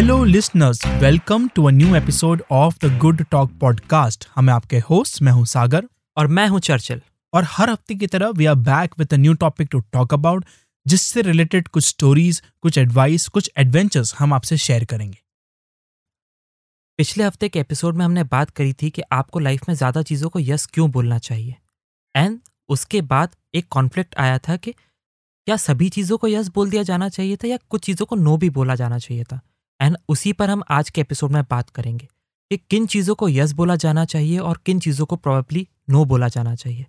Hello listeners welcome to a new episode of the good talk podcast हमें आपके host मैं हूँ सागर। और मैं हूँ चर्चिल। और हर हफ़्ते की तरह we are back with a new topic to talk about जिससे रिलेटेड कुछ स्टोरीज कुछ एडवाइस कुछ एडवेंचर्स हम आपसे शेयर करेंगे। पिछले हफ़्ते के एपिसोड में हमने बात करी थी कि आपको लाइफ में ज़्यादा चीज़ों को यस क्यों बोलना चाहिए। एंड उसके बाद एक कॉन्फ्लिक्ट आया था कि क्या सभी चीज़ों को यस बोल दिया जाना चाहिए था या कुछ चीज़ों को नो भी बोला जाना चाहिए था। एंड उसी पर हम आज के एपिसोड में बात करेंगे कि किन चीज़ों को यस बोला जाना चाहिए और किन चीज़ों को प्रॉबली नो बोला जाना चाहिए।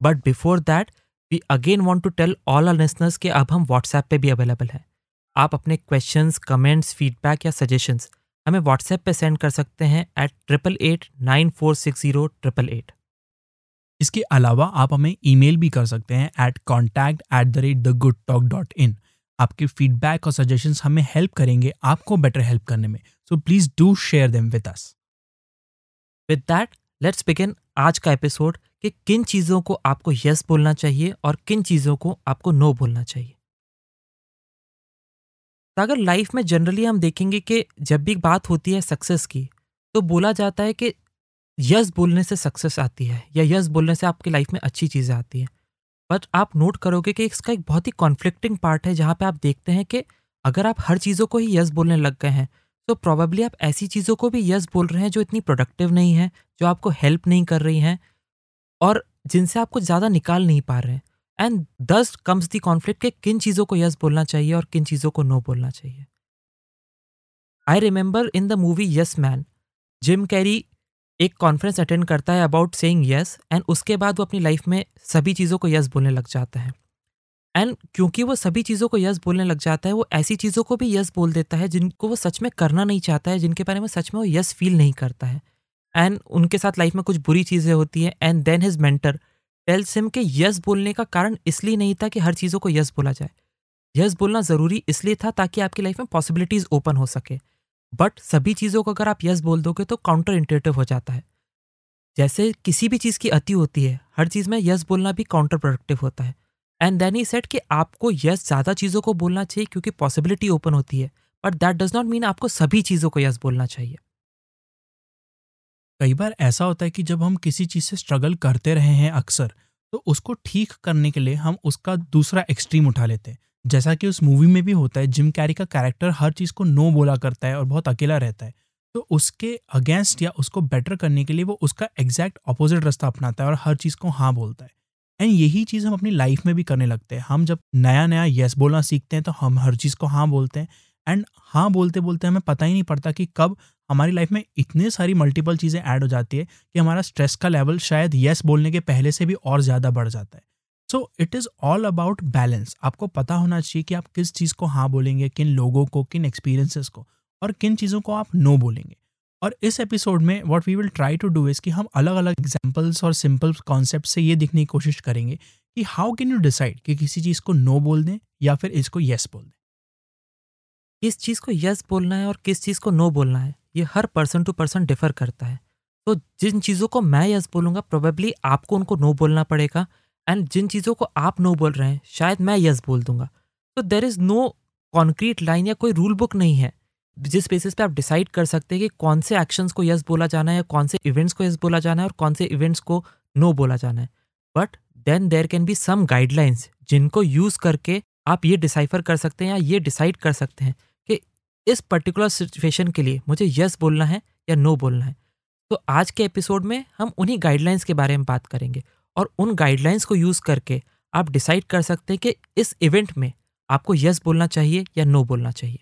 But before that we again want to tell all our listeners कि अब हम व्हाट्सएप पे भी अवेलेबल हैं। आप अपने क्वेश्चंस कमेंट्स फीडबैक या सजेशंस हमें व्हाट्सएप पे सेंड कर सकते हैं eight triple eight nine four six zero triple eight इसके अलावा आप हमें ईमेल भी कर सकते हैं at contact at the rate the good talk dot in आपके फीडबैक और सजेशंस हमें हेल्प करेंगे आपको बेटर हेल्प करने में। So please do share them with us with that let's begin आज का एपिसोड कि किन चीज़ों को आपको यस बोलना चाहिए और किन चीज़ों को आपको नो बोलना चाहिए। तो अगर लाइफ में जनरली हम देखेंगे कि जब भी बात होती है सक्सेस की तो बोला जाता है कि यस बोलने से सक्सेस आती है या यस बोलने से आपकी लाइफ में अच्छी चीज़ें आती हैं। बट आप नोट करोगे कि इसका एक बहुत ही कॉन्फ्लिक्टिंग पार्ट है, जहाँ पे आप देखते हैं कि अगर आप हर चीज़ों को ही यस बोलने लग गए हैं तो प्रॉबेबली आप ऐसी चीज़ों को भी यस बोल रहे हैं जो इतनी प्रोडक्टिव नहीं है, जो आपको हेल्प नहीं कर रही हैं और जिनसे आप कुछ ज़्यादा निकाल नहीं पा रहे हैं। एंड दस कम्स दी कॉन्फ्लिक्ट के किन चीज़ों को यस बोलना चाहिए और किन चीज़ों को नो बोलना चाहिए। I remember in the movie yes man Jim Carrey एक कॉन्फ्रेंस अटेंड करता है अबाउट सेइंग यस एंड उसके बाद वो अपनी लाइफ में सभी चीज़ों को यस बोलने लग जाता है। एंड क्योंकि वो सभी चीज़ों को यस बोलने लग जाता है, वो ऐसी चीज़ों को भी यस बोल देता है जिनको वो सच में करना नहीं चाहता है, जिनके बारे में सच में वो यस फील नहीं करता है। एंड उनके साथ लाइफ में कुछ बुरी चीज़ें होती हैं and then his mentor tells him कि यस बोलने का कारण इसलिए नहीं था कि हर चीज़ों को यस बोला जाए। यस बोलना ज़रूरी इसलिए था ताकि आपकी लाइफ में पॉसिबिलिटीज़ ओपन हो सके। बट सभी चीज़ों को अगर आप यस बोल दोगे तो काउंटर इंटेटिव हो जाता है। जैसे किसी भी चीज़ की अति होती है, हर चीज़ में यस बोलना भी काउंटर प्रोडक्टिव होता है। एंड देन ही सेट कि आपको यस ज़्यादा चीज़ों को बोलना चाहिए क्योंकि पॉसिबिलिटी ओपन होती है। But that does not mean आपको सभी चीज़ों को यस बोलना चाहिए। कई बार ऐसा होता है कि जब हम किसी चीज़ से स्ट्रगल करते रहे हैं अक्सर तो उसको ठीक करने के लिए हम उसका दूसरा एक्सट्रीम उठा लेते हैं। जैसा कि उस मूवी में भी होता है जिम कैरी का कैरेक्टर हर चीज़ को नो बोला करता है और बहुत अकेला रहता है। तो उसके अगेंस्ट या उसको बेटर करने के लिए वो उसका एग्जैक्ट अपोजिट रास्ता अपनाता है और हर चीज़ को हाँ बोलता है। एंड यही चीज़ हम अपनी लाइफ में भी करने लगते हैं। हम जब नया नया यस बोलना सीखते हैं तो हम हर चीज़ को हाँ बोलते हैं। एंड हाँ बोलते बोलते हमें पता ही नहीं पड़ता कि कब हमारी लाइफ में इतनी सारी मल्टीपल चीज़ें ऐड हो जाती है कि हमारा स्ट्रेस का लेवल शायद यस बोलने के पहले से भी और ज़्यादा बढ़ जाता है। So it is all about balance आपको पता होना चाहिए कि आप किस चीज़ को हाँ बोलेंगे, किन लोगों को, किन एक्सपीरियंसेस को और किन चीज़ों को आप नो बोलेंगे। और इस एपिसोड में what we will try to do is कि हम अलग अलग एग्जाम्पल्स और सिंपल कॉन्सेप्ट से ये दिखने की कोशिश करेंगे कि हाउ कैन यू डिसाइड कि किसी चीज़ को नो बोल दें या फिर इसको येस बोल दें। किस चीज़ को यस बोलना है और किस चीज़ को नो बोलना है, ये हर पर्सन टू पर्सन डिफर करता है। तो जिन चीज़ों को मैं यस बोलूँगा प्रोबेबली आपको उनको नो बोलना पड़ेगा। एंड जिन चीज़ों को आप नो बोल रहे हैं, शायद मैं यस बोल दूँगा। तो there is no concrete line या कोई रूल बुक नहीं है। जिस बेसिस पे आप डिसाइड कर सकते हैं कि कौन से एक्शंस को यस बोला जाना है या कौन से इवेंट्स को यस बोला जाना है और कौन से इवेंट्स को नो बोला जाना है। But then there can be some guidelines जिनको यूज़ करके आप ये डिसाइफर कर सकते हैं या ये डिसाइड कर सकते हैं कि इस पर्टिकुलर सिचुएशन के लिए मुझे यस बोलना है या नो बोलना है। तो आज के एपिसोड में हम उन्हीं गाइडलाइंस के बारे में बात करेंगे। और उन गाइडलाइंस को यूज़ करके आप डिसाइड कर सकते हैं कि इस इवेंट में आपको यस बोलना चाहिए या नो बोलना चाहिए।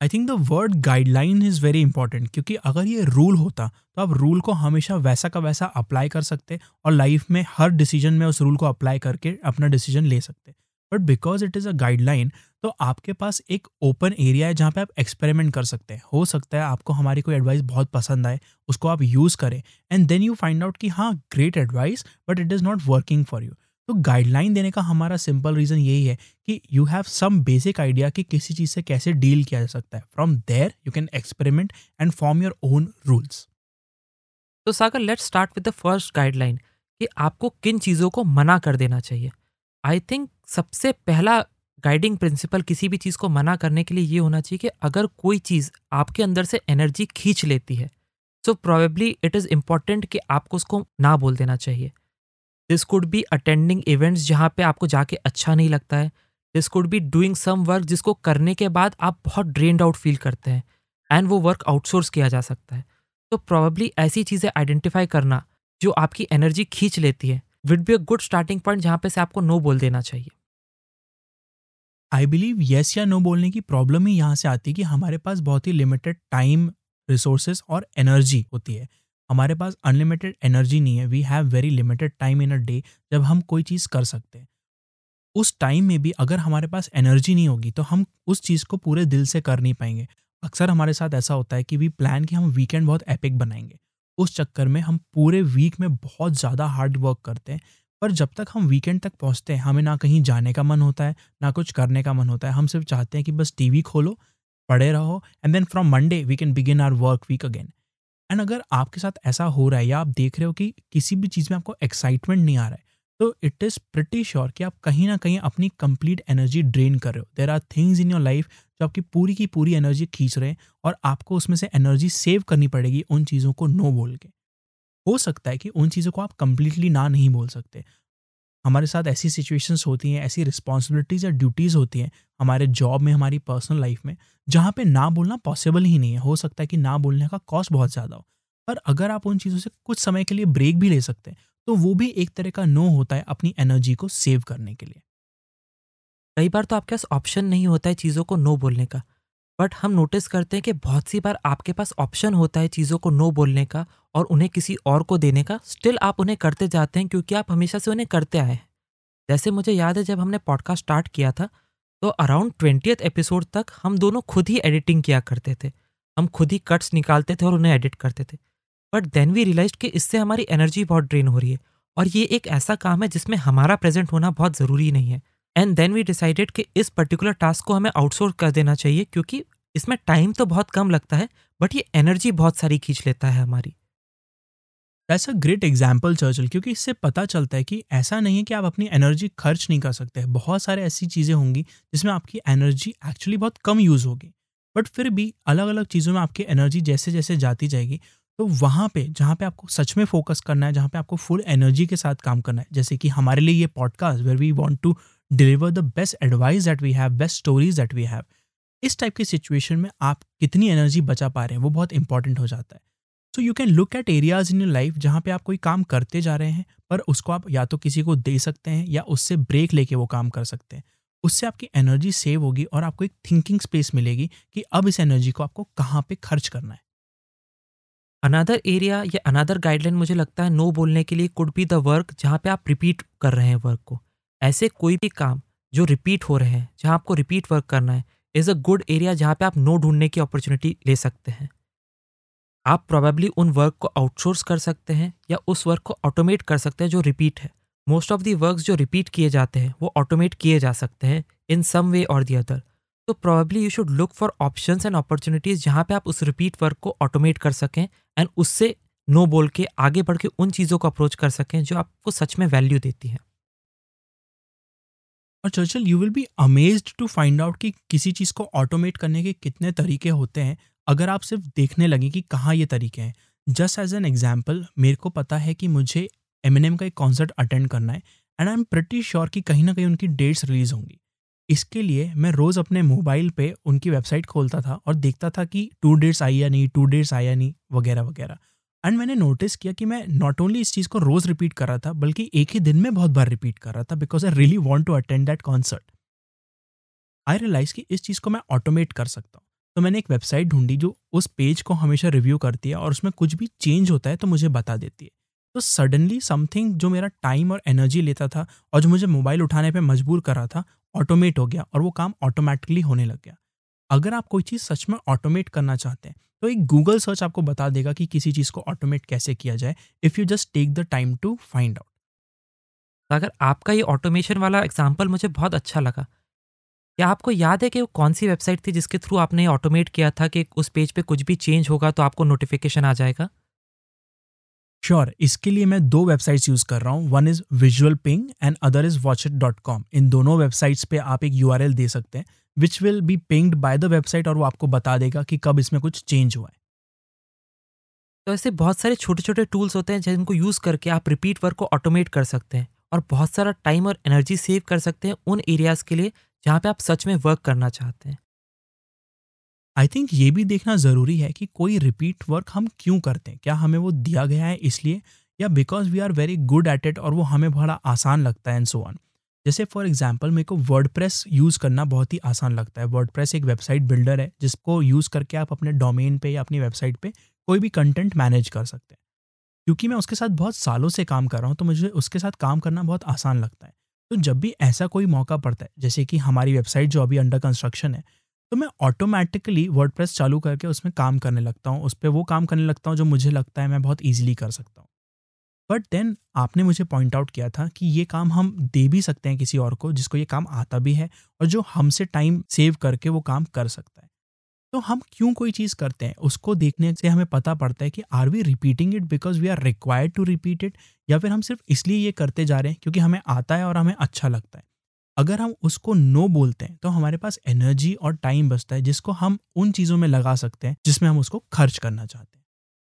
I think the word guideline is very important क्योंकि अगर ये रूल होता तो आप रूल को हमेशा वैसा का वैसा अप्लाई कर सकते और लाइफ में हर डिसीज़न में उस रूल को अप्लाई करके अपना डिसीज़न ले सकते। But because it is a guideline तो आपके पास एक ओपन एरिया है जहाँ पे आप एक्सपेरिमेंट कर सकते हैं। हो सकता है आपको हमारी कोई एडवाइस बहुत पसंद आए, उसको आप यूज़ करें। And then you find out कि हाँ great advice but it is not working for you तो गाइडलाइन देने का हमारा सिंपल रीज़न यही है कि you have some basic idea कि किसी चीज़ से कैसे डील किया जा सकता है। From there you can experiment and form your own rules तो Sagar let's start with the first guideline कि आपको किन चीज़ों को मना कर देना चाहिए। आई थिंक सबसे पहला गाइडिंग प्रिंसिपल किसी भी चीज़ को मना करने के लिए ये होना चाहिए कि अगर कोई चीज़ आपके अंदर से एनर्जी खींच लेती है so probably it is important कि आपको उसको ना बोल देना चाहिए। This could be attending events जहाँ पे आपको जाके अच्छा नहीं लगता है। This could be doing some work जिसको करने के बाद आप बहुत ड्रेन्ड आउट फील करते हैं एंड वो वर्क आउटसोर्स किया जा सकता है। तो प्रॉबली ऐसी चीज़ें आइडेंटिफाई करना जो आपकी एनर्जी खींच लेती है। Would be a good starting point जहाँ पे से आपको नो बोल देना चाहिए। आई बिलीव येस या नो बोलने की प्रॉब्लम ही यहाँ से आती है कि हमारे पास बहुत ही लिमिटेड टाइम रिसोर्सेज और एनर्जी होती है। हमारे पास अनलिमिटेड एनर्जी नहीं है। We have very limited time in a day जब हम कोई चीज़ कर सकते हैं। उस टाइम में भी अगर हमारे पास एनर्जी नहीं होगी तो हम उस चीज़ को पूरे दिल से कर नहीं पाएँगे। अक्सर हमारे साथ ऐसा होता है कि वी प्लान कि हम वीकेंड बहुत एपिक बनाएँगे। उस चक्कर में हम पूरे वीक में बहुत ज़्यादा हार्ड वर्क करते हैं। पर जब तक हम वीकेंड तक पहुँचते हैं, हमें ना कहीं जाने का मन होता है, ना कुछ करने का मन होता है। हम सिर्फ़ चाहते हैं कि बस टीवी खोलो, पढ़े रहो and then from Monday we can begin our work week again and अगर आपके साथ ऐसा हो रहा है या आप देख रहे हो कि किसी भी चीज़ में आपको एक्साइटमेंट नहीं आ रहा है तो इट इज़ प्रिटी श्योर कि आप कहीं ना कहीं अपनी कंप्लीट एनर्जी ड्रेन कर रहे हो। There are things in your life जो आपकी पूरी की पूरी एनर्जी खींच रहे हैं और आपको उसमें से एनर्जी सेव करनी पड़ेगी उन चीज़ों को नो बोल के। हो सकता है कि उन चीज़ों को आप कंप्लीटली ना नहीं बोल सकते। हमारे साथ ऐसी सिचुएशंस होती हैं, ऐसी रिस्पॉन्सिबिलिटीज़ या ड्यूटीज़ होती हैं हमारे जॉब में, हमारी पर्सनल लाइफ में, जहाँ पे ना बोलना पॉसिबल ही नहीं है। हो सकता है कि ना बोलने का कॉस्ट बहुत ज़्यादा हो। पर अगर आप उन चीज़ों से कुछ समय के लिए ब्रेक भी ले सकते हैं तो वो भी एक तरह का नो होता है अपनी एनर्जी को सेव करने के लिए। कई बार तो आपके पास ऑप्शन नहीं होता है चीज़ों को नो बोलने का। बट हम नोटिस करते हैं कि बहुत सी बार आपके पास ऑप्शन होता है चीज़ों को नो बोलने का और उन्हें किसी और को देने का। स्टिल आप उन्हें करते जाते हैं क्योंकि आप हमेशा से उन्हें करते आए हैं। जैसे मुझे याद है जब हमने पॉडकास्ट स्टार्ट किया था तो अराउंड ट्वेंटियथ एपिसोड तक हम दोनों खुद ही एडिटिंग किया करते थे। हम खुद ही कट्स निकालते थे और उन्हें एडिट करते थे। बट देन वी रियलाइज़ कि इससे हमारी एनर्जी बहुत ड्रेन हो रही है। और ये एक ऐसा काम है जिसमें हमारा प्रेजेंट होना बहुत ज़रूरी नहीं है। एंड देन वी डिसाइडेड कि इस पर्टिकुलर टास्क को हमें आउटसोर्स कर देना चाहिए, क्योंकि इसमें टाइम तो बहुत कम लगता है बट ये एनर्जी बहुत सारी खींच लेता है हमारी। That's a great example Charchal क्योंकि इससे पता चलता है कि ऐसा नहीं है कि आप अपनी एनर्जी खर्च नहीं कर सकते बहुत सारे ऐसी चीज़ें होंगी जिसमें आपकी एनर्जी एक्चुअली बहुत कम यूज़ होगी। बट फिर भी अलग अलग चीज़ों में आपकी एनर्जी जैसे जैसे जाती जाएगी तो वहाँ पे, जहाँ पे आपको सच में फोकस करना है, जहाँ पे आपको फुल एनर्जी के साथ काम करना है, जैसे कि हमारे लिए ये podcast where we want to deliver the best advice that we have best stories that we have इस टाइप की सिचुएशन में आप कितनी एनर्जी बचा पा रहे हैं, वो बहुत इंपॉर्टेंट हो जाता है। So you can look at areas in your life जहाँ पे आप कोई काम करते जा रहे हैं, पर उसको आप या तो किसी को दे सकते हैं या उससे ब्रेक लेके वो काम कर सकते हैं। उससे आपकी एनर्जी सेव होगी और आपको एक थिंकिंग स्पेस मिलेगी कि अब इस एनर्जी को आपको कहाँ पे खर्च करना है। अनादर एरिया या अनादर गाइडलाइन मुझे लगता है नो बोलने के लिए कुड बी द वर्क जहाँ पे आप रिपीट कर रहे हैं वर्क को। ऐसे कोई भी काम जो रिपीट हो रहे हैं, जहाँ आपको रिपीट वर्क करना है इज़ अ गुड एरिया जहाँ पे आप नो ढूँढने की अपॉर्चुनिटी ले सकते हैं। आप प्रोबेबली उन वर्क को आउटसोर्स कर सकते हैं या उस वर्क को ऑटोमेट कर सकते हैं जो रिपीट है। मोस्ट ऑफ़ दी वर्क जो रिपीट किए जाते हैं, वो ऑटोमेट किए जा सकते हैं इन सम वे और दी अदर तो probably you should look for options and opportunities जहाँ पे आप उस रिपीट वर्क को ऑटोमेट कर सकें एंड उससे नो बोल के आगे बढ़ के उन चीज़ों को अप्रोच कर सकें जो आपको सच में वैल्यू देती हैं। और Charchal you will be amazed to find out कि किसी चीज़ को ऑटोमेट करने के कितने तरीके होते हैं, अगर आप सिर्फ़ देखने लगे कि कहाँ ये तरीके हैं। जस्ट एज एन एग्ज़ाम्पल मेरे को पता है कि मुझे एमएनएम का एक कॉन्सर्ट अटेंड करना है and I am pretty sure कि कहीं ना कहीं उनकी डेट्स रिलीज़ होंगी। इसके लिए मैं रोज़ अपने मोबाइल पे उनकी वेबसाइट खोलता था और देखता था कि टू डेट्स आई या नहीं टू डेट्स आया नहीं, वगैरह वगैरह। एंड मैंने नोटिस किया कि मैं नॉट ओनली इस चीज़ को रोज़ रिपीट कर रहा था, बल्कि एक ही दिन में बहुत बार रिपीट कर रहा था because I really want to attend that concert I realize कि इस चीज़ को मैं ऑटोमेट कर सकता हूँ। तो मैंने एक वेबसाइट ढूंढी जो उस पेज को हमेशा रिव्यू करती है और उसमें कुछ भी चेंज होता है तो मुझे बता देती है। तो सडनली समथिंग जो मेरा टाइम और एनर्जी लेता था और जो मुझे मोबाइल उठाने पर मजबूर कर रहा था ऑटोमेट हो गया और वो काम ऑटोमेटिकली होने लग गया। अगर आप कोई चीज़ सच में ऑटोमेट करना चाहते हैं तो एक गूगल सर्च आपको बता देगा कि किसी चीज़ को ऑटोमेट कैसे किया जाए if you just take the time to find out अगर आपका ये ऑटोमेशन वाला एग्ज़ाम्पल मुझे बहुत अच्छा लगा, क्या आपको याद है कि वो कौन सी वेबसाइट थी जिसके थ्रू आपने ऑटोमेट किया था कि उस पेज पे कुछ भी चेंज होगा तो आपको नोटिफिकेशन आ जाएगा? श्योर sure, इसके लिए मैं दो वेबसाइट्स यूज़ कर रहा हूँ। One is visual ping and other is watch it dot com इन दोनों वेबसाइट्स पे आप एक यूआरएल दे सकते हैं which will be pinged by the website और वो आपको बता देगा कि कब इसमें कुछ चेंज हुआ है। तो ऐसे बहुत सारे छोटे छोटे टूल्स होते हैं जिनको यूज़ करके आप रिपीट वर्क को ऑटोमेट कर सकते हैं और बहुत सारा टाइम और एनर्जी सेव कर सकते हैं उन एरियाज़ के लिए जहाँ पे आप सच में वर्क करना चाहते हैं। आई थिंक ये भी देखना ज़रूरी है कि कोई रिपीट वर्क हम क्यों करते हैं? क्या हमें वो दिया गया है इसलिए? या because we are very good at it और वो हमें बड़ा आसान लगता है एंड सो ऑन जैसे फॉर एग्ज़ाम्पल मेरे को वर्ड प्रेस यूज़ करना बहुत ही आसान लगता है। वर्ड प्रेस एक वेबसाइट बिल्डर है, जिसको यूज़ करके आप अपने डोमेन पे या अपनी वेबसाइट पे कोई भी कंटेंट मैनेज कर सकते हैं। क्योंकि मैं उसके साथ बहुत सालों से काम कर रहा हूँ तो मुझे उसके साथ काम करना बहुत आसान लगता है। तो जब भी ऐसा कोई मौका पड़ता है, जैसे कि हमारी वेबसाइट जो अभी अंडर कंस्ट्रक्शन है तो मैं ऑटोमेटिकली वर्ड चालू करके उसमें काम करने लगता हूँ, उस पर वो काम करने लगता हूँ जो मुझे लगता है मैं बहुत ईजिली कर सकता हूँ। बट देन आपने मुझे पॉइंट आउट किया था कि ये काम हम दे भी सकते हैं किसी और को जिसको ये काम आता भी है और जो हमसे टाइम सेव करके वो काम कर सकता है। तो हम क्यों कोई चीज़ करते हैं? उसको देखने से हमें पता पड़ता है कि are we repeating it because we are required to repeat it या फिर हम सिर्फ़ इसलिए ये करते जा रहे हैं क्योंकि हमें आता है और हमें अच्छा लगता है। अगर हम उसको नो बोलते हैं तो हमारे पास एनर्जी और टाइम बचता है, जिसको हम उन चीज़ों में लगा सकते हैं, जिसमें हम उसको खर्च करना चाहते हैं।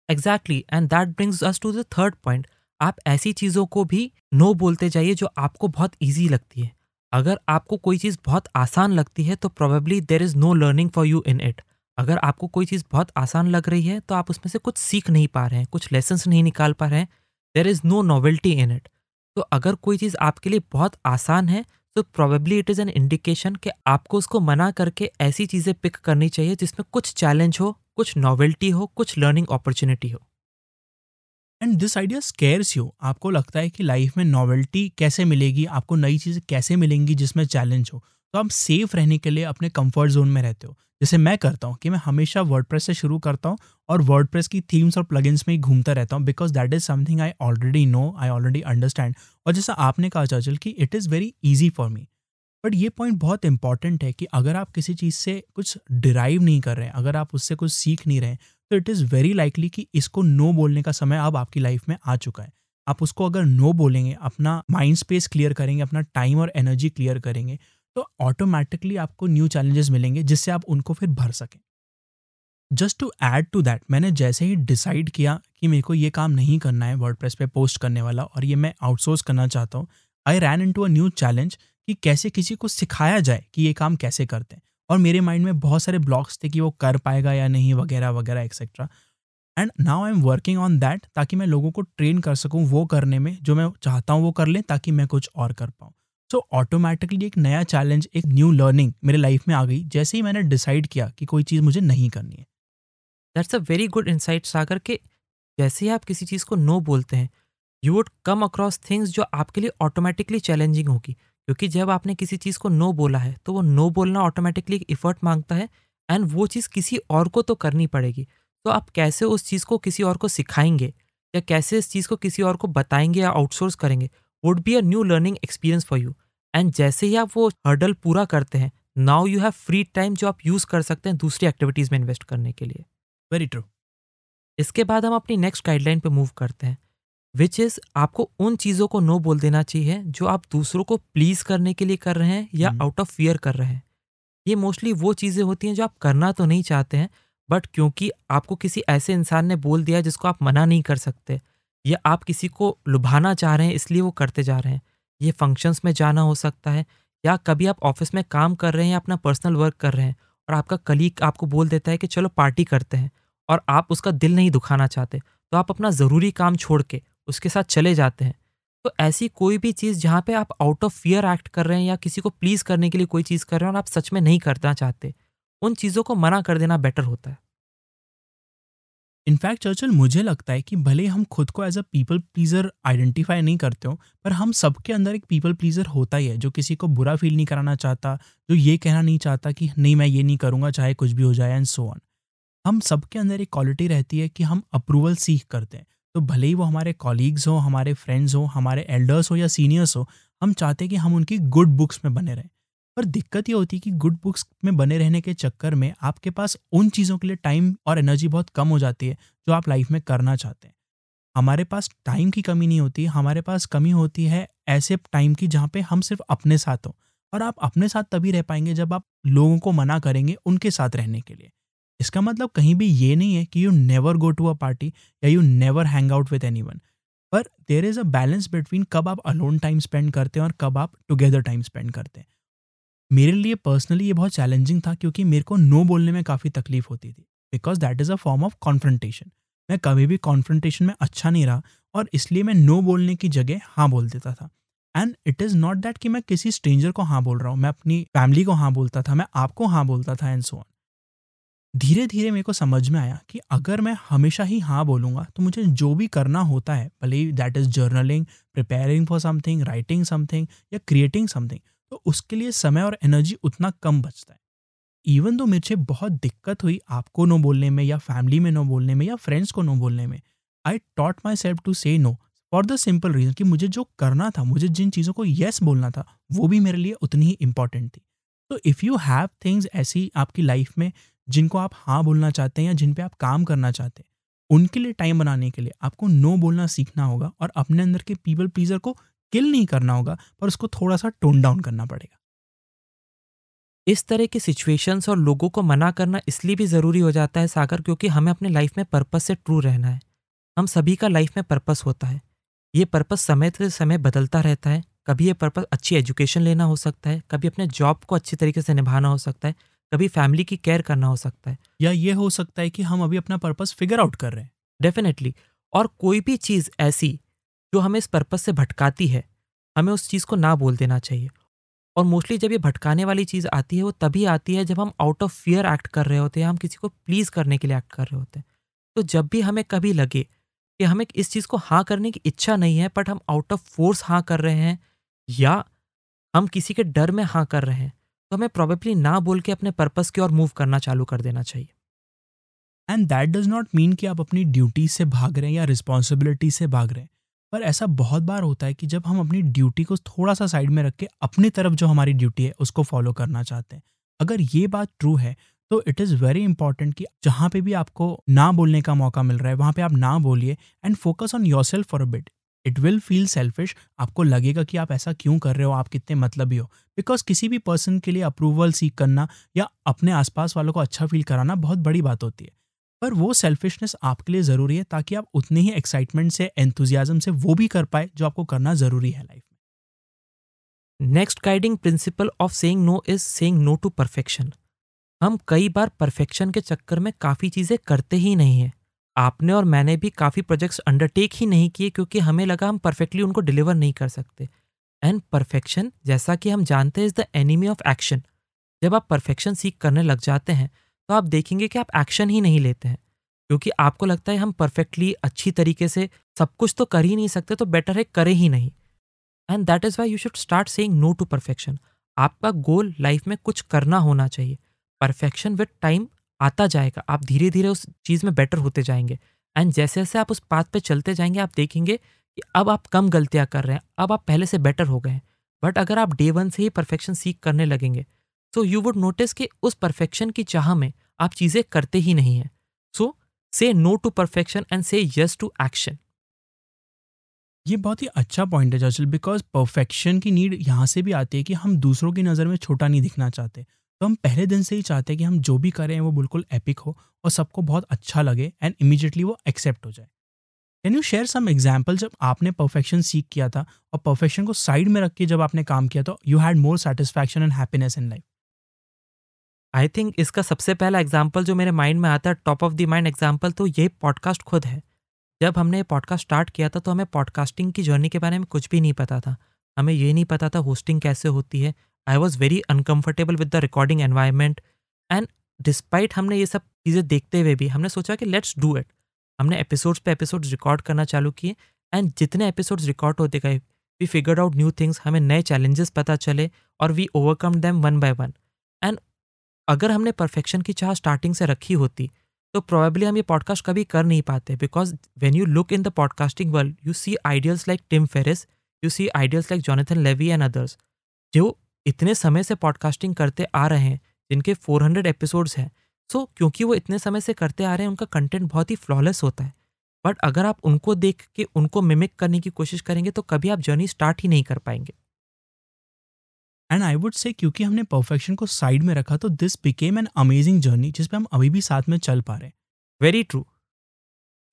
Exactly and that brings us to the third point आप ऐसी चीज़ों को भी नो बोलते जाइए, जो आपको बहुत ईजी लगती है। अगर आपको कोई चीज़ बहुत आसान लगती है तो probably there is no learning for you in it अगर आपको कोई चीज़ बहुत आसान लग रही है तो आप उसमें से कुछ सीख नहीं पा रहे हैं, कुछ लेसन्स नहीं निकाल पा रहे हैं। There is no novelty in it तो अगर कोई चीज़ आपके लिए बहुत आसान है तो probably it is an indication कि आपको उसको मना करके ऐसी चीज़ें पिक करनी चाहिए जिसमें कुछ चैलेंज हो, कुछ नॉवेल्टी हो, कुछ लर्निंग अपॉर्चुनिटी हो। And this idea scares you आपको लगता है कि लाइफ में नॉवेल्टी कैसे मिलेगी, आपको नई चीज़ें कैसे मिलेंगी जिसमें चैलेंज हो। तो आप सेफ़ रहने के लिए अपने कंफर्ट जोन में रहते हो। जैसे मैं करता हूँ कि मैं हमेशा वर्ड से शुरू करता हूँ और वर्ड की थीम्स और प्लगइन्स में ही घूमता रहता हूँ because that is something I already know I already understand और जैसा आपने कहा चाचल कि it is very easy for me but ये पॉइंट बहुत इंपॉर्टेंट है कि अगर आप किसी चीज़ से कुछ डिराइव नहीं कर रहे हैं, अगर आप उससे कुछ सीख नहीं रहे तो इट इज़ वेरी लाइकली कि इसको नो बोलने का समय अब आपकी लाइफ में आ चुका है। आप उसको अगर नो बोलेंगे, अपना माइंड स्पेस क्लियर करेंगे, अपना टाइम और एनर्जी क्लियर करेंगे तो ऑटोमेटिकली आपको न्यू चैलेंजेस मिलेंगे जिससे आप उनको फिर भर सकें। Just to add to that मैंने जैसे ही डिसाइड किया कि मेरे को ये काम नहीं करना है वर्ड पे पोस्ट करने वाला और ये मैं आउटसोर्स करना चाहता हूँ I ran into a new challenge कि कैसे किसी को सिखाया जाए कि ये काम कैसे करते हैं। और मेरे माइंड में बहुत सारे ब्लॉक्स थे कि वो कर पाएगा या नहीं, वगैरह वगैरह etcetera and now I am working on that ताकि मैं लोगों को ट्रेन कर सकूँ वो करने में, जो मैं चाहता हूँ वो कर लें ताकि मैं कुछ और कर पाऊँ। सो ऑटोमेटिकली एक नया चैलेंज एक न्यू लर्निंग मेरे लाइफ में आ गई, जैसे ही मैंने डिसाइड किया कि कोई चीज़ मुझे नहीं करनी है। That's a very good insight Sagar, के जैसे ही आप किसी चीज़ को नो बोलते हैं you would come across things जो आपके लिए ऑटोमेटिकली चैलेंजिंग होगी। क्योंकि जब आपने किसी चीज़ को नो बोला है तो वो नो बोलना ऑटोमेटिकली एक इफर्ट माँगता है एंड वो चीज़ किसी और को तो करनी पड़ेगी। तो आप कैसे उस चीज़ को किसी और को सिखाएँगे, या कैसे इस चीज़ को किसी और को बताएँगे या आउटसोर्स करेंगे? Would be a new learning experience for you and जैसे ही आप वो हर्डल पूरा करते हैं now you have free time जो आप यूज़ कर सकते हैं दूसरी एक्टिविटीज़ में इन्वेस्ट करने के लिए। वेरी ट्रू इसके बाद हम अपनी नेक्स्ट गाइडलाइन पे मूव करते हैं विच इज़ आपको उन चीज़ों को नो बोल देना चाहिए जो आप दूसरों को प्लीज़ करने के लिए कर रहे हैं या आउट ऑफ़ फियर कर रहे हैं। ये मोस्टली वो चीज़ें होती हैं जो आप करना तो नहीं चाहते हैं बट क्योंकि आपको किसी ऐसे इंसान ने बोल दिया जिसको आप मना नहीं कर सकते या आप किसी को लुभाना चाह रहे हैं, इसलिए वो करते जा रहे हैं। ये फ़ंक्शंस में जाना हो सकता है, या कभी आप ऑफ़िस में काम कर रहे हैं या अपना पर्सनल वर्क कर रहे हैं, और आपका कलीग आपको बोल देता है कि चलो पार्टी करते हैं, और आप उसका दिल नहीं दुखाना चाहते तो आप अपना ज़रूरी काम छोड़ के उसके साथ चले जाते हैं। तो ऐसी कोई भी चीज़ जहाँ पे आप आउट ऑफ़ फियर एक्ट कर रहे हैं या किसी को प्लीज़ करने के लिए कोई चीज़ कर रहे हैं और आप सच में नहीं करना चाहते, उन चीज़ों को मना कर देना बेटर होता है। इनफैक्ट चर्चल मुझे लगता है कि भले हम खुद को as a people pleaser identify नहीं करते हो, पर हम सबके अंदर एक पीपल प्लीज़र होता ही है, जो किसी को बुरा फील नहीं कराना चाहता, जो ये कहना नहीं चाहता कि नहीं, मैं ये नहीं करूँगा, चाहे कुछ भी हो जाए एंड सो ऑन हम सबके अंदर एक क्वालिटी रहती है कि हम अप्रूवल सीख करते हैं। तो भले ही वो हमारे कॉलीग्स हो, हमारे फ्रेंड्स हो, हमारे एल्डर्स हो या सीनियर्स हो, हम चाहते हैं कि हम उनकी गुड बुक्स में बने रहें। पर दिक्कत ये होती है कि गुड बुक्स में बने रहने के चक्कर में आपके पास उन चीज़ों के लिए टाइम और एनर्जी बहुत कम हो जाती है जो आप लाइफ में करना चाहते हैं। हमारे पास टाइम की कमी नहीं होती, हमारे पास कमी होती है ऐसे टाइम की जहाँ पे हम सिर्फ़ अपने साथ हों और आप अपने साथ तभी रह पाएँगे जब आप लोगों को मना करेंगे उनके साथ रहने के लिए। इसका मतलब कहीं भी ये नहीं है कि you never go to a party या you never hang out with any पर there is a balance between कब आप अलोन टाइम स्पेंड करते हैं और कब आप टुगेदर टाइम स्पेंड करते हैं। मेरे लिए पर्सनली ये बहुत चैलेंजिंग था क्योंकि मेरे को नो बोलने में काफ़ी तकलीफ़ होती थी। Because that is a form of confrontation मैं कभी भी कॉन्फ्रंटेशन में अच्छा नहीं रहा और इसलिए मैं नो बोलने की जगह हाँ बोल देता था। And it is not that कि मैं किसी स्ट्रेंजर को हाँ बोल रहा हूँ, मैं अपनी फैमिली को हाँ बोलता था, मैं आपको हाँ बोलता था एंड सो ऑन धीरे धीरे मेरे को समझ में आया कि अगर मैं हमेशा ही हाँ बोलूँगा तो मुझे जो भी करना होता है, भले that is journaling preparing for something writing something या क्रिएटिंग समथिंग तो उसके लिए समय और एनर्जी उतना कम बचता है। इवन तो मुझे बहुत दिक्कत हुई आपको नो बोलने में या फैमिली में नो बोलने में या फ्रेंड्स को नो बोलने में I taught myself to say no for the simple reason कि मुझे जो करना था, मुझे जिन चीज़ों को येस yes बोलना था, वो भी मेरे लिए उतनी ही इंपॉर्टेंट थी। तो इफ़ यू हैव थिंग्स ऐसी आपकी लाइफ में जिनको आप हाँ बोलना चाहते हैं या जिन पे आप काम करना चाहते हैं, उनके लिए टाइम बनाने के लिए आपको नो बोलना सीखना होगा और अपने अंदर के पीपल प्लीजर को किल नहीं करना होगा पर उसको थोड़ा सा टोन डाउन करना पड़ेगा। इस तरह की सिचुएशंस और लोगों को मना करना इसलिए भी ज़रूरी हो जाता है सागर क्योंकि हमें अपने लाइफ में पर्पस से ट्रू रहना है। हम सभी का लाइफ में पर्पस होता है। ये पर्पस समय से समय बदलता रहता है। कभी ये पर्पस अच्छी एजुकेशन लेना हो सकता है कभी अपने जॉब को अच्छी तरीके से निभाना हो सकता है कभी फैमिली की केयर करना हो सकता है। या ये हो सकता है कि हम अभी अपना पर्पस फिगर आउट कर रहे हैं। डेफिनेटली और कोई भी चीज़ ऐसी जो हमें इस पर्पज़ से भटकाती है, हमें उस चीज़ को ना बोल देना चाहिए। और मोस्टली जब ये भटकाने वाली चीज़ आती है, वो तभी आती है जब हम आउट ऑफ़ फियर एक्ट कर रहे होते हैं, हम किसी को प्लीज़ करने के लिए एक्ट कर रहे होते हैं। तो जब भी हमें कभी लगे कि हमें इस चीज़ को हाँ करने की इच्छा नहीं है बट हम आउट ऑफ़ फोर्स हाँ कर रहे हैं, या हम किसी के डर में हाँ कर रहे हैं तो हमें प्रॉबेबली ना बोल के अपने पर्पज़ की ओर मूव करना चालू कर देना चाहिए। And that does not mean कि आप अपनी ड्यूटी से भाग रहे हैं या रिस्पॉन्सिबिलिटी से भाग रहे हैं। पर ऐसा बहुत बार होता है कि जब हम अपनी ड्यूटी को थोड़ा सा साइड में रख के अपनी तरफ़ जो हमारी ड्यूटी है, उसको फॉलो करना चाहते हैं। अगर ये बात ट्रू है तो इट इज़ वेरी इंपॉर्टेंट कि जहाँ पे भी आपको ना बोलने का मौका मिल रहा है, वहाँ पे आप ना बोलिए and focus on yourself for a bit it will feel selfish आपको लगेगा कि आप ऐसा क्यों कर रहे हो, आप कितने मतलबी हो बिकॉज़ किसी भी पर्सन के लिए अप्रूवल सीख करना या अपने आसपास वालों को अच्छा फील कराना बहुत बड़ी बात होती है। पर वो सेल्फिशनेस आपके लिए ज़रूरी है ताकि आप उतने ही एक्साइटमेंट से एंथुजियाजम से वो भी कर पाए जो आपको करना ज़रूरी है लाइफ में। Next guiding principle of saying no is saying no to perfection हम कई बार परफेक्शन के चक्कर में काफ़ी चीज़ें करते ही नहीं हैं। आपने और मैंने भी काफ़ी प्रोजेक्ट्स अंडरटेक ही नहीं किए क्योंकि हमें लगा हम परफेक्टली उनको डिलीवर नहीं कर सकते। एंड परफेक्शन जैसा कि हम जानते हैं is the enemy of action जब आप परफेक्शन सीख करने लग जाते हैं तो आप देखेंगे कि आप एक्शन ही नहीं लेते हैं, क्योंकि आपको लगता है हम परफेक्टली अच्छी तरीके से सब कुछ तो कर ही नहीं सकते तो बेटर है करे ही नहीं। And that is why you should start saying no to perfection आपका गोल लाइफ में कुछ करना होना चाहिए। परफेक्शन विद टाइम आता जाएगा। आप धीरे धीरे उस चीज़ में बेटर होते जाएँगे। एंड जैसे जैसे आप उस पाथ पे चलते जाएँगे, आप देखेंगे कि अब आप कम गलतियाँ कर रहे हैं, अब आप पहले से बेटर हो गए हैं। बट अगर आप डे वन से ही परफेक्शन सीख करने लगेंगे सो यू वुड नोटिस कि उस परफेक्शन की चाह में आप चीज़ें करते ही नहीं हैं। So say no to perfection and say yes to action ये बहुत ही अच्छा पॉइंट है जर्सल बिकॉज़ परफेक्शन की नीड यहाँ से भी आती है कि हम दूसरों की नज़र में छोटा नहीं दिखना चाहते। तो हम पहले दिन से ही चाहते हैं कि हम जो भी करें, वो बिल्कुल एपिक हो और सबको बहुत अच्छा लगे एंड इमीजिएटली वो एक्सेप्ट हो जाए। Can you share some example जब आपने परफेक्शन सीख किया था और परफेक्शन को साइड में रख के जब आपने काम किया तो you had more satisfaction and happiness in life I think इसका सबसे पहला एग्ज़ाम्पल जो मेरे माइंड में आता है top of the mind example तो ये पॉडकास्ट खुद है। जब हमने पॉडकास्ट स्टार्ट किया था तो हमें पॉडकास्टिंग की जर्नी के बारे में कुछ भी नहीं पता था। हमें ये नहीं पता था होस्टिंग कैसे होती है। I was very uncomfortable with the recording environment and despite हमने ये सब चीज़ें देखते हुए भी, हमने सोचा कि लेट्स डू इट हमने एपिसोड्स पे एपिसोड्स रिकॉर्ड करना चालू किए एंड जितने एपिसोड्स रिकॉर्ड होते गए we figured out new things हमें नए चैलेंजेस पता चले और we overcome them one by one अगर हमने परफेक्शन की चाह स्टार्टिंग से रखी होती तो प्रोबेबली हम ये पॉडकास्ट कभी कर नहीं पाते because when you look in the podcasting world you see ideals like Tim Ferriss you see ideals like Jonathan Levi and others जो इतने समय से पॉडकास्टिंग करते आ रहे हैं जिनके 400 एपिसोड्स हैं। सो so, क्योंकि वो इतने समय से करते आ रहे हैं उनका कंटेंट बहुत ही फ्लॉलेस होता है। बट अगर आप उनको देख के उनको मिमिक करने की कोशिश करेंगे तो कभी आप जर्नी स्टार्ट ही नहीं कर पाएँगे। एंड आई वुड से क्योंकि हमने परफेक्शन को साइड में रखा तो this became an amazing journey जिसपे हम अभी भी साथ में चल पा रहे हैं। वेरी ट्रू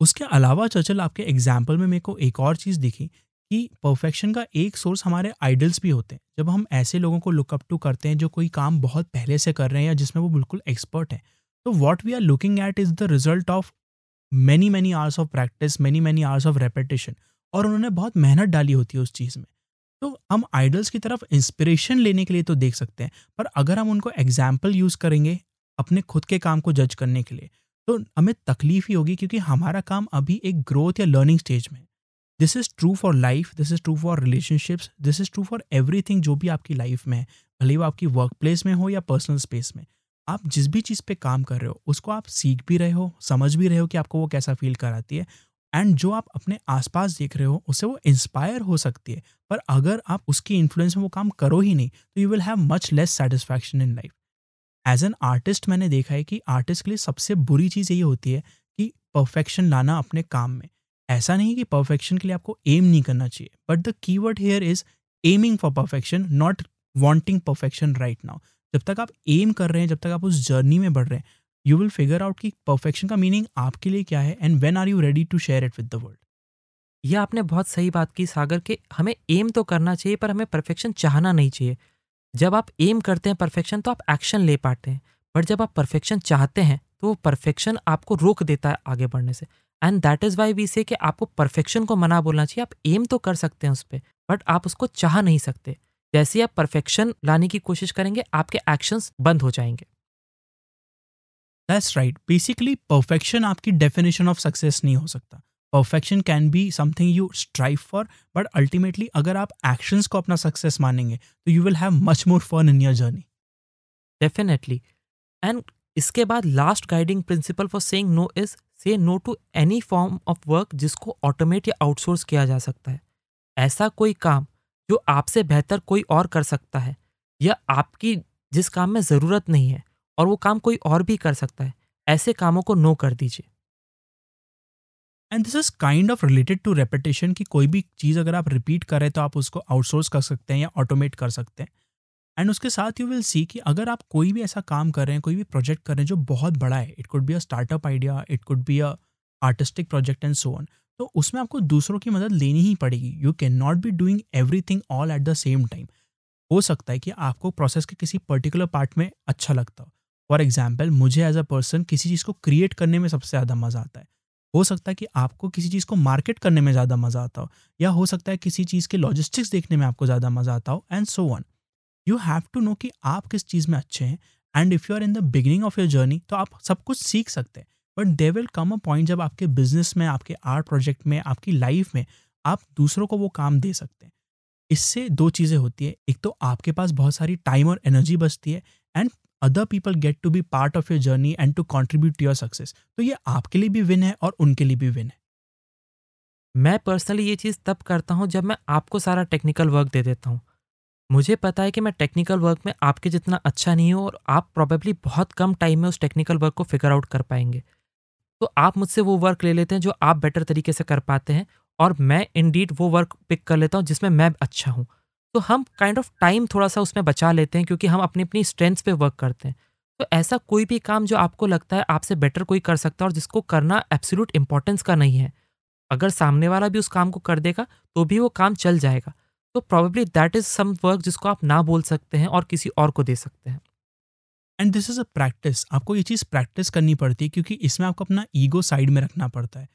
उसके अलावा चर्चल, आपके एग्ज़ाम्पल में मेरे को एक और चीज़ दिखी कि परफेक्शन का एक सोर्स हमारे आइडल्स भी होते हैं। जब हम ऐसे लोगों को लुकअप टू करते हैं जो कोई काम बहुत पहले से कर रहे हैं या जिसमें वो बिल्कुल एक्सपर्ट हैं तो what we are looking at is the result of many many hours of practice many many hours of repetition और उन्होंने बहुत मेहनत डाली होती है उस चीज़ में। तो हम आइडल्स की तरफ़ इंस्पिरेशन लेने के लिए तो देख सकते हैं, पर अगर हम उनको एग्ज़ाम्पल यूज़ करेंगे अपने खुद के काम को जज करने के लिए तो हमें तकलीफ़ ही होगी क्योंकि हमारा काम अभी एक ग्रोथ या लर्निंग स्टेज में this is true for life this is true for relationships this is true for everything जो भी आपकी लाइफ में है, भले वो आपकी वर्क प्लेस में हो या पर्सनल स्पेस में। आप जिस भी चीज़ पे काम कर रहे हो, उसको आप सीख भी रहे हो, समझ भी रहे हो कि आपको वो कैसा फील कराती है एंड जो आप अपने आसपास देख रहे हो, उससे वो इंस्पायर हो सकती है। पर अगर आप उसकी इन्फ्लुएंस में वो काम करो ही नहीं तो you will have much less satisfaction in life as an artist मैंने देखा है कि आर्टिस्ट के लिए सबसे बुरी चीज़ यही होती है कि परफेक्शन लाना अपने काम में। ऐसा नहीं कि परफेक्शन के लिए आपको एम नहीं करना चाहिए। But the key word here is aiming for perfection not wanting perfection right now जब तक आप एम कर रहे हैं, जब तक आप उस जर्नी में बढ़ रहे हैं यू विल फिगर आउट कि परफेक्शन का मीनिंग आपके लिए क्या है and when are you ready to share it with the world यह आपने बहुत सही बात की सागर कि हमें एम तो करना चाहिए, पर हमें परफेक्शन चाहना नहीं चाहिए। जब आप एम करते हैं परफेक्शन तो आप एक्शन ले पाते हैं बट जब आप परफेक्शन चाहते हैं तो वो परफेक्शन आपको रोक देता है आगे बढ़ने से। And that is why we say कि आपको परफेक्शन को मना बोलना चाहिए। आप एम तो कर सकते हैं उस पर बट आप उसको चाह नहीं सकते। जैसे आप परफेक्शन लाने की कोशिश करेंगे, आपके एक्शंस बंद हो जाएँगे। दैट्स राइट बेसिकली परफेक्शन आपकी डेफिनेशन ऑफ़ सक्सेस नहीं हो सकता। Perfection can be something you strive for but ultimately अगर आप एक्शंस को अपना सक्सेस मानेंगे तो you will have much more fun in your journey definitely and इसके बाद last guiding principle for saying no is say no to any form of work जिसको automate या आउटसोर्स किया जा सकता है। ऐसा कोई काम जो आपसे बेहतर कोई और कर सकता है या आपकी जिस काम में ज़रूरत नहीं है और वो काम कोई और भी कर सकता है। ऐसे कामों को नो कर दीजिए। And this is kind of related to repetition कि कोई भी चीज़ अगर आप रिपीट करें तो आप उसको आउटसोर्स कर सकते हैं या ऑटोमेट कर सकते हैं। एंड उसके साथ यू विल सी कि अगर आप कोई भी ऐसा काम कर रहे हैं, कोई भी प्रोजेक्ट कर रहे हैं जो बहुत बड़ा है it could be a startup idea it could be a artistic project and so on तो उसमें आपको दूसरों की मदद लेनी ही पड़ेगी। You can not be doing everything all at the same time हो सकता है कि आपको प्रोसेस के किसी पर्टिकुलर पार्ट में अच्छा लगता हो। फॉर एग्ज़ाम्पल, मुझे एज अ पर्सन किसी चीज़ को क्रिएट करने में सबसे ज़्यादा मज़ा आता है। हो सकता है कि आपको किसी चीज़ को मार्केट करने में ज़्यादा मज़ा आता हो, या हो सकता है किसी चीज़ के लॉजिस्टिक्स देखने में आपको ज़्यादा मज़ा आता हो and so one you have to know कि आप किस चीज़ में अच्छे हैं and if you are in the beginning of your journey तो आप सब कुछ सीख सकते हैं। But they will come a point जब आपके बिज़नेस में, आपके आर्ट प्रोजेक्ट में, आपकी लाइफ में आप दूसरों को वो काम दे सकते हैं। इससे दो चीज़ें होती है। एक तो आपके पास बहुत सारी टाइम और एनर्जी बचती है and other people get to be part of your journey and to contribute to your success तो ये आपके लिए भी विन है और उनके लिए भी विन है। मैं पर्सनली ये चीज़ तब करता हूँ जब मैं आपको सारा टेक्निकल वर्क दे देता हूँ। मुझे पता है कि मैं टेक्निकल वर्क में आपके जितना अच्छा नहीं हूँ और आप प्रॉबेबली बहुत कम टाइम में उस टेक्निकल वर्क को फिगर आउट कर पाएँगे। तो आप मुझसे वो वर्क ले लेते हैं जो आप बेटर तरीके से कर पाते हैं और मैं इंडीड वो वर्क पिक कर लेता हूँ जिसमें मैं अच्छा हूँ। तो हम काइंड ऑफ़ टाइम थोड़ा सा उसमें बचा लेते हैं क्योंकि हम अपनी अपनी स्ट्रेंथ्स पे वर्क करते हैं। तो ऐसा कोई भी काम जो आपको लगता है आपसे बेटर कोई कर सकता है और जिसको करना एब्सोल्यूट इंपॉर्टेंस का नहीं है, अगर सामने वाला भी उस काम को कर देगा तो भी वो काम चल जाएगा। तो probably that is some work जिसको आप ना बोल सकते हैं और किसी और को दे सकते हैं। And this is a practice आपको ये चीज़ प्रैक्टिस करनी पड़ती है क्योंकि इसमें आपको अपना ईगो साइड में रखना पड़ता है।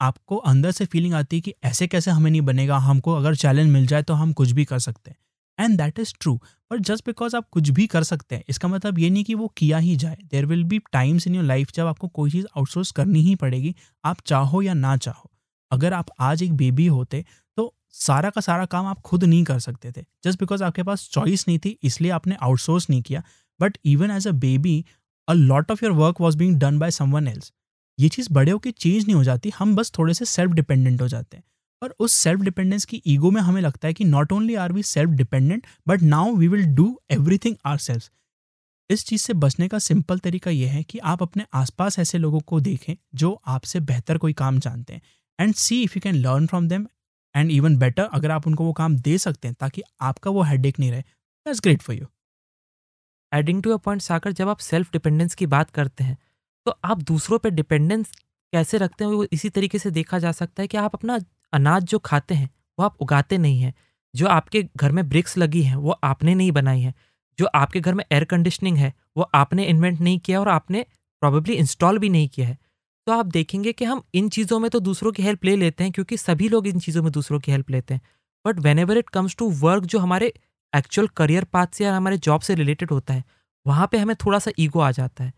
आपको अंदर से फीलिंग आती है कि ऐसे कैसे हमें नहीं बनेगा, हमको अगर चैलेंज मिल जाए तो हम कुछ भी कर सकते हैं। एंड दैट इज़ ट्रू पर जस्ट बिकॉज़ आप कुछ भी कर सकते हैं, इसका मतलब ये नहीं कि वो किया ही जाए। There will be times in your life जब आपको कोई चीज़ आउटसोर्स करनी ही पड़ेगी, आप चाहो या ना चाहो। अगर आप आज एक बेबी होते तो सारा का सारा काम आप खुद नहीं कर सकते थे। जस्ट बिकॉज़ आपके पास चॉइस नहीं थी, इसलिए आपने आउटसोर्स नहीं किया। But even as a baby a lot of your work was being done by someone else ये चीज़ बड़े होकर चेंज नहीं हो जाती, हम बस थोड़े से सेल्फ डिपेंडेंट हो जाते हैं। पर उस सेल्फ डिपेंडेंस की ईगो में हमें लगता है कि not only are we self dependent but now we will do everything our self इस चीज़ से बचने का सिंपल तरीका यह है कि आप अपने आसपास ऐसे लोगों को देखें, जो आपसे बेहतर कोई काम जानते हैं। And see if you can learn from them and even better अगर आप उनको वो काम दे सकते हैं, ताकि आपका वो हेडेक नहीं रहे that's great for you adding to a point Sagar जब आप सेल्फ डिपेंडेंस की बात करते हैं तो आप दूसरों पर डिपेंडेंस कैसे रखते हैं? वो इसी तरीके से देखा जा सकता है कि आप अपना अनाज जो खाते हैं, वो आप उगाते नहीं हैं। जो आपके घर में ब्रिक्स लगी हैं, वो आपने नहीं बनाई हैं। जो आपके घर में एयर कंडीशनिंग है, वो आपने इन्वेंट नहीं किया और आपने प्रॉबेबली इंस्टॉल भी नहीं किया है। तो आप देखेंगे कि हम इन चीज़ों में तो दूसरों की हेल्प ले लेते हैं, क्योंकि सभी लोग इन चीज़ों में दूसरों की हेल्प लेते हैं। But whenever it comes to work जो हमारे एक्चुअल करियर पाथ से या हमारे जॉब से रिलेटेड होता है, वहाँ पे हमें थोड़ा सा ईगो आ जाता है।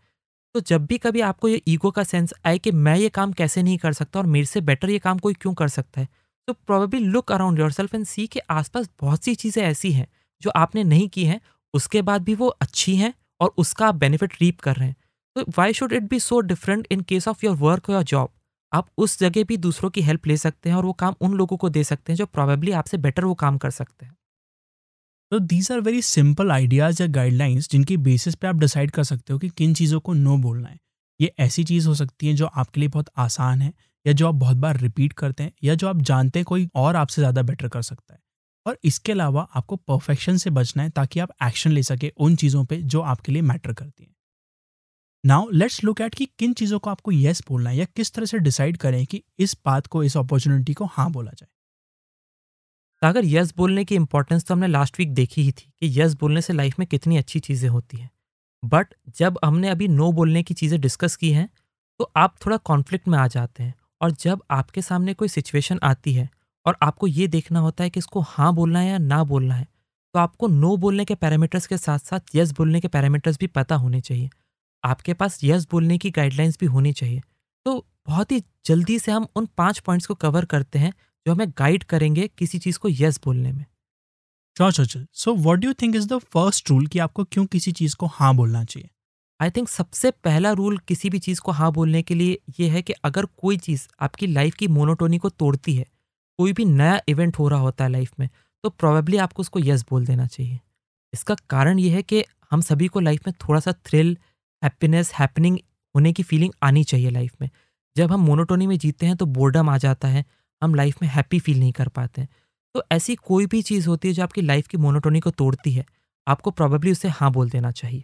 तो जब भी कभी आपको ये ईगो का सेंस आए कि मैं ये काम कैसे नहीं कर सकता और मेरे से बेटर ये काम कोई क्यों कर सकता है तो probably look around yourself and see के आसपास बहुत सी चीज़ें ऐसी हैं जो आपने नहीं की हैं, उसके बाद भी वो अच्छी हैं और उसका आप बेनिफिट रीप कर रहे हैं। तो why should it be so different in case of your work और जॉब आप उस जगह भी दूसरों की हेल्प ले सकते हैं और वो काम उन लोगों को दे सकते हैं जो प्रॉबेबली आपसे बेटर वो काम कर सकते हैं। तो these are very simple ideas या गाइडलाइंस जिनकी बेसिस पे आप डिसाइड कर सकते हो कि किन चीज़ों को नो बोलना है। ये ऐसी चीज़ हो सकती है जो आपके लिए बहुत आसान है या जो आप बहुत बार रिपीट करते हैं या जो आप जानते हैं कोई और आपसे ज़्यादा बेटर कर सकता है। और इसके अलावा आपको परफेक्शन से बचना है ताकि आप एक्शन ले सके उन चीज़ों पे जो आपके लिए मैटर करती हैं। नाउ लेट्स लुक एट कि किन चीज़ों को आपको येस yes बोलना है या किस तरह से डिसाइड करें कि इस बात को, इस अपॉर्चुनिटी को हाँ बोला जाए। तो अगर यस बोलने की इंपॉर्टेंस तो हमने लास्ट वीक देखी ही थी कि यस बोलने से लाइफ में कितनी अच्छी चीज़ें होती हैं। बट जब हमने अभी नो बोलने की चीज़ें डिस्कस की हैं तो आप थोड़ा कॉन्फ्लिक्ट में आ जाते हैं और जब आपके सामने कोई सिचुएशन आती है और आपको ये देखना होता है कि इसको हाँ बोलना है या ना बोलना है तो आपको नो बोलने के पैरामीटर्स के साथ साथ यस बोलने के पैरामीटर्स भी पता होने चाहिए। आपके पास यस बोलने की गाइडलाइंस भी होनी चाहिए। तो बहुत ही जल्दी से हम उन पाँच पॉइंट्स को कवर करते हैं जो हमें गाइड करेंगे किसी चीज़ को यस बोलने में। Sure so what do you think is the first rule कि आपको क्यों किसी चीज़ को हाँ बोलना चाहिए? आई थिंक सबसे पहला रूल किसी भी चीज़ को हाँ बोलने के लिए ये है कि अगर कोई चीज़ आपकी लाइफ की मोनोटोनी को तोड़ती है कोई भी नया इवेंट हो रहा होता है लाइफ में तो प्रॉबेबली आपको उसको यस बोल देना चाहिए। इसका कारण यह है कि हम सभी को लाइफ में थोड़ा सा थ्रिल हैप्पीनेस हैपनिंग होने की फीलिंग आनी चाहिए लाइफ में। जब हम मोनोटोनी में जीते हैं तो बोर्डम आ जाता है हम लाइफ में हैप्पी फील नहीं कर पाते हैं। तो ऐसी कोई भी चीज़ होती है जो आपकी लाइफ की मोनोटोनी को तोड़ती है, आपको प्रॉबेबली उसे हाँ बोल देना चाहिए।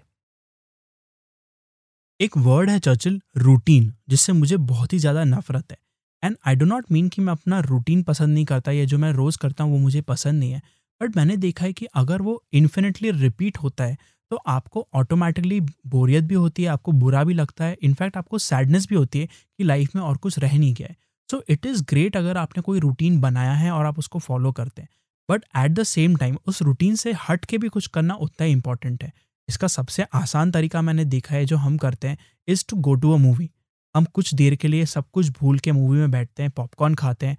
एक वर्ड है चर्चिल रूटीन जिससे मुझे बहुत ही ज़्यादा नफरत है। And I do not mean कि मैं अपना रूटीन पसंद नहीं करता या जो मैं रोज़ करता हूँ वो मुझे पसंद नहीं है। बट मैंने देखा है कि अगर वो इन्फिनेटली रिपीट होता है तो आपको ऑटोमेटिकली बोरियत भी होती है, आपको बुरा भी लगता है। इनफैक्ट आपको सैडनेस भी होती है कि लाइफ में और कुछ रह नहीं गया है। सो इट इज़ ग्रेट अगर आपने कोई रूटीन बनाया है और आप उसको फॉलो करते हैं। But at the same time उस रूटीन से हट के भी कुछ करना उतना ही इंपॉर्टेंट है। इसका सबसे आसान तरीका मैंने देखा है जो हम करते हैं is to go to a movie हम कुछ देर के लिए सब कुछ भूल के मूवी में बैठते हैं पॉपकॉर्न खाते हैं।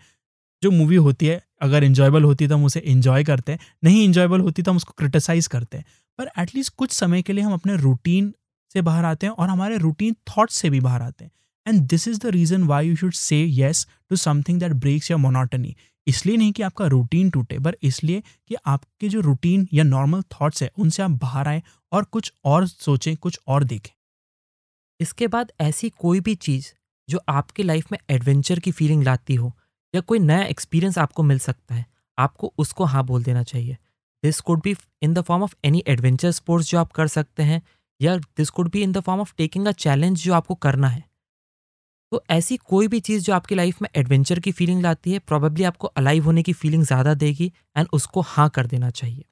जो मूवी होती है, अगर इन्जॉयबल होती तो हम उसे इन्जॉय करते हैं। नहीं इन्जॉयबल होती तो हम उसको क्रिटिसाइज़ करते हैं। पर एटलीस्ट कुछ समय के लिए हम अपने रूटीन से बाहर आते हैं और हमारे रूटीन थाट्स से भी बाहर आते हैं। And this is the reason why you should say yes to something that breaks your monotony इसलिए नहीं कि आपका रूटीन टूटे, पर इसलिए कि आपके जो रूटीन या नॉर्मल थॉट्स है, उनसे आप बाहर आएँ और कुछ और सोचें, कुछ और देखें। इसके बाद ऐसी कोई भी चीज़ जो आपकी लाइफ में एडवेंचर की फीलिंग लाती हो, या कोई नया एक्सपीरियंस आपको मिल सकता है, आपको उसको हाँ बोल देना चाहिए। This could be in the form of any adventure sports जो आप कर सकते हैं, या this could be in the form of taking a challenge जो आपको करना है। तो ऐसी कोई भी चीज़ जो आपकी लाइफ में एडवेंचर की फीलिंग लाती है प्रॉबेबली आपको अलाइव होने की फीलिंग ज़्यादा देगी एंड उसको हाँ कर देना चाहिए।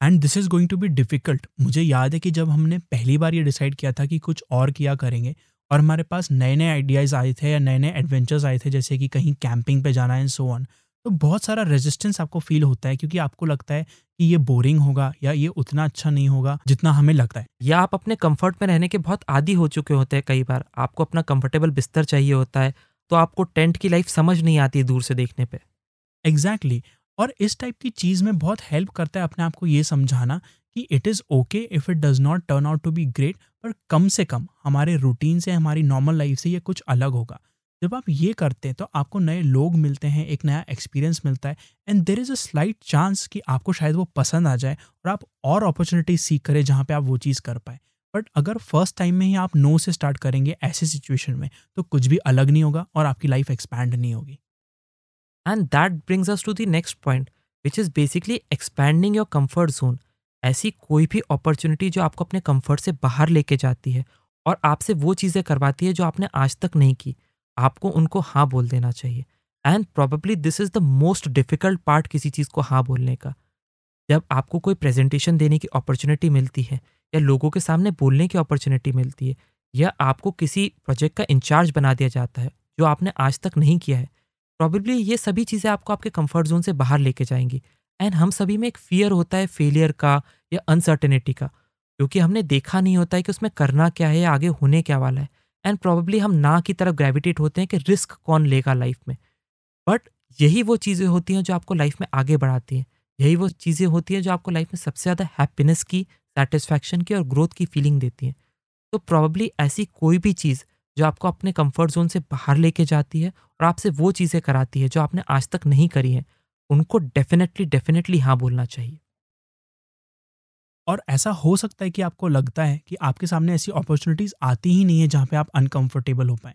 And this is going to be difficult मुझे याद है कि जब हमने पहली बार ये डिसाइड किया था कि कुछ और किया करेंगे, और हमारे पास नए नए आइडियाज़ आए थे या नए नए एडवेंचर्स आए थे, जैसे कि कहीं कैंपिंग पे जाना है सो ऑन तो बहुत सारा रेजिस्टेंस आपको फील होता है क्योंकि आपको लगता है कि ये बोरिंग होगा या ये उतना अच्छा नहीं होगा जितना हमें लगता है। या आप अपने कंफर्ट में रहने के बहुत आदि हो चुके होते हैं कई बार। आपको अपना कंफर्टेबल बिस्तर चाहिए होता है तो आपको टेंट की लाइफ समझ नहीं आती दूर से देखने पर एग्जैक्टली exactly. और इस टाइप की चीज़ में बहुत हेल्प करता है अपने आप को ये समझाना कि it is okay if it does not turn out to be great पर कम से कम हमारे रूटीन से हमारी नॉर्मल लाइफ से ये कुछ अलग होगा। जब आप ये करते हैं तो आपको नए लोग मिलते हैं, एक नया एक्सपीरियंस मिलता है and there is a slight chance कि आपको शायद वो पसंद आ जाए और आप और अपॉर्चुनिटी सीख करें जहाँ पे आप वो चीज़ कर पाए। बट अगर फ़र्स्ट टाइम में ही आप नो से स्टार्ट करेंगे ऐसे सिचुएशन में तो कुछ भी अलग नहीं होगा और आपकी लाइफ एक्सपैंड नहीं होगी। And that brings us to the next point which is basically expanding your comfort zone ऐसी कोई भी अपॉर्चुनिटी जो आपको अपने कंफर्ट से बाहर लेके जाती है और आपसे वो चीज़ें करवाती है जो आपने आज तक नहीं की। आपको उनको हाँ बोल देना चाहिए। And probably this is the most difficult part किसी चीज़ को हाँ बोलने का। जब आपको कोई प्रेजेंटेशन देने की अपॉर्चुनिटी मिलती है, या लोगों के सामने बोलने की अपॉर्चुनिटी मिलती है, या आपको किसी प्रोजेक्ट का इंचार्ज बना दिया जाता है, जो आपने आज तक नहीं किया है प्रॉबेबली ये सभी चीज़ें आपको आपके कंफर्ट जोन से बाहर लेके जाएँगी। एंड हम सभी में एक फियर होता है फेलियर का, या अनसर्टेनिटी का, क्योंकि हमने देखा नहीं होता है कि उसमें करना क्या है या आगे होने क्या वाला है। एंड प्रॉबेबली हम ना की तरफ़ ग्रेविटेट होते हैं कि रिस्क कौन लेगा लाइफ में। बट यही वो चीज़ें होती हैं जो आपको लाइफ में आगे बढ़ाती हैं। यही वो चीज़ें होती हैं जो आपको लाइफ में सबसे ज़्यादा हैप्पीनेस की सेटिस्फैक्शन की और ग्रोथ की फीलिंग देती हैं। तो प्रॉबली ऐसी कोई भी चीज़ जो आपको अपने कंफर्ट जोन से बाहर लेके जाती है और आपसे वो चीज़ें कराती है जो आपने आज तक नहीं करी हैं, उनको डेफिनेटली डेफिनेटली हाँ बोलना चाहिए। और ऐसा हो सकता है कि आपको लगता है कि आपके सामने ऐसी अपॉर्चुनिटीज़ आती ही नहीं है जहाँ पे आप अनकंफर्टेबल हो पाएँ।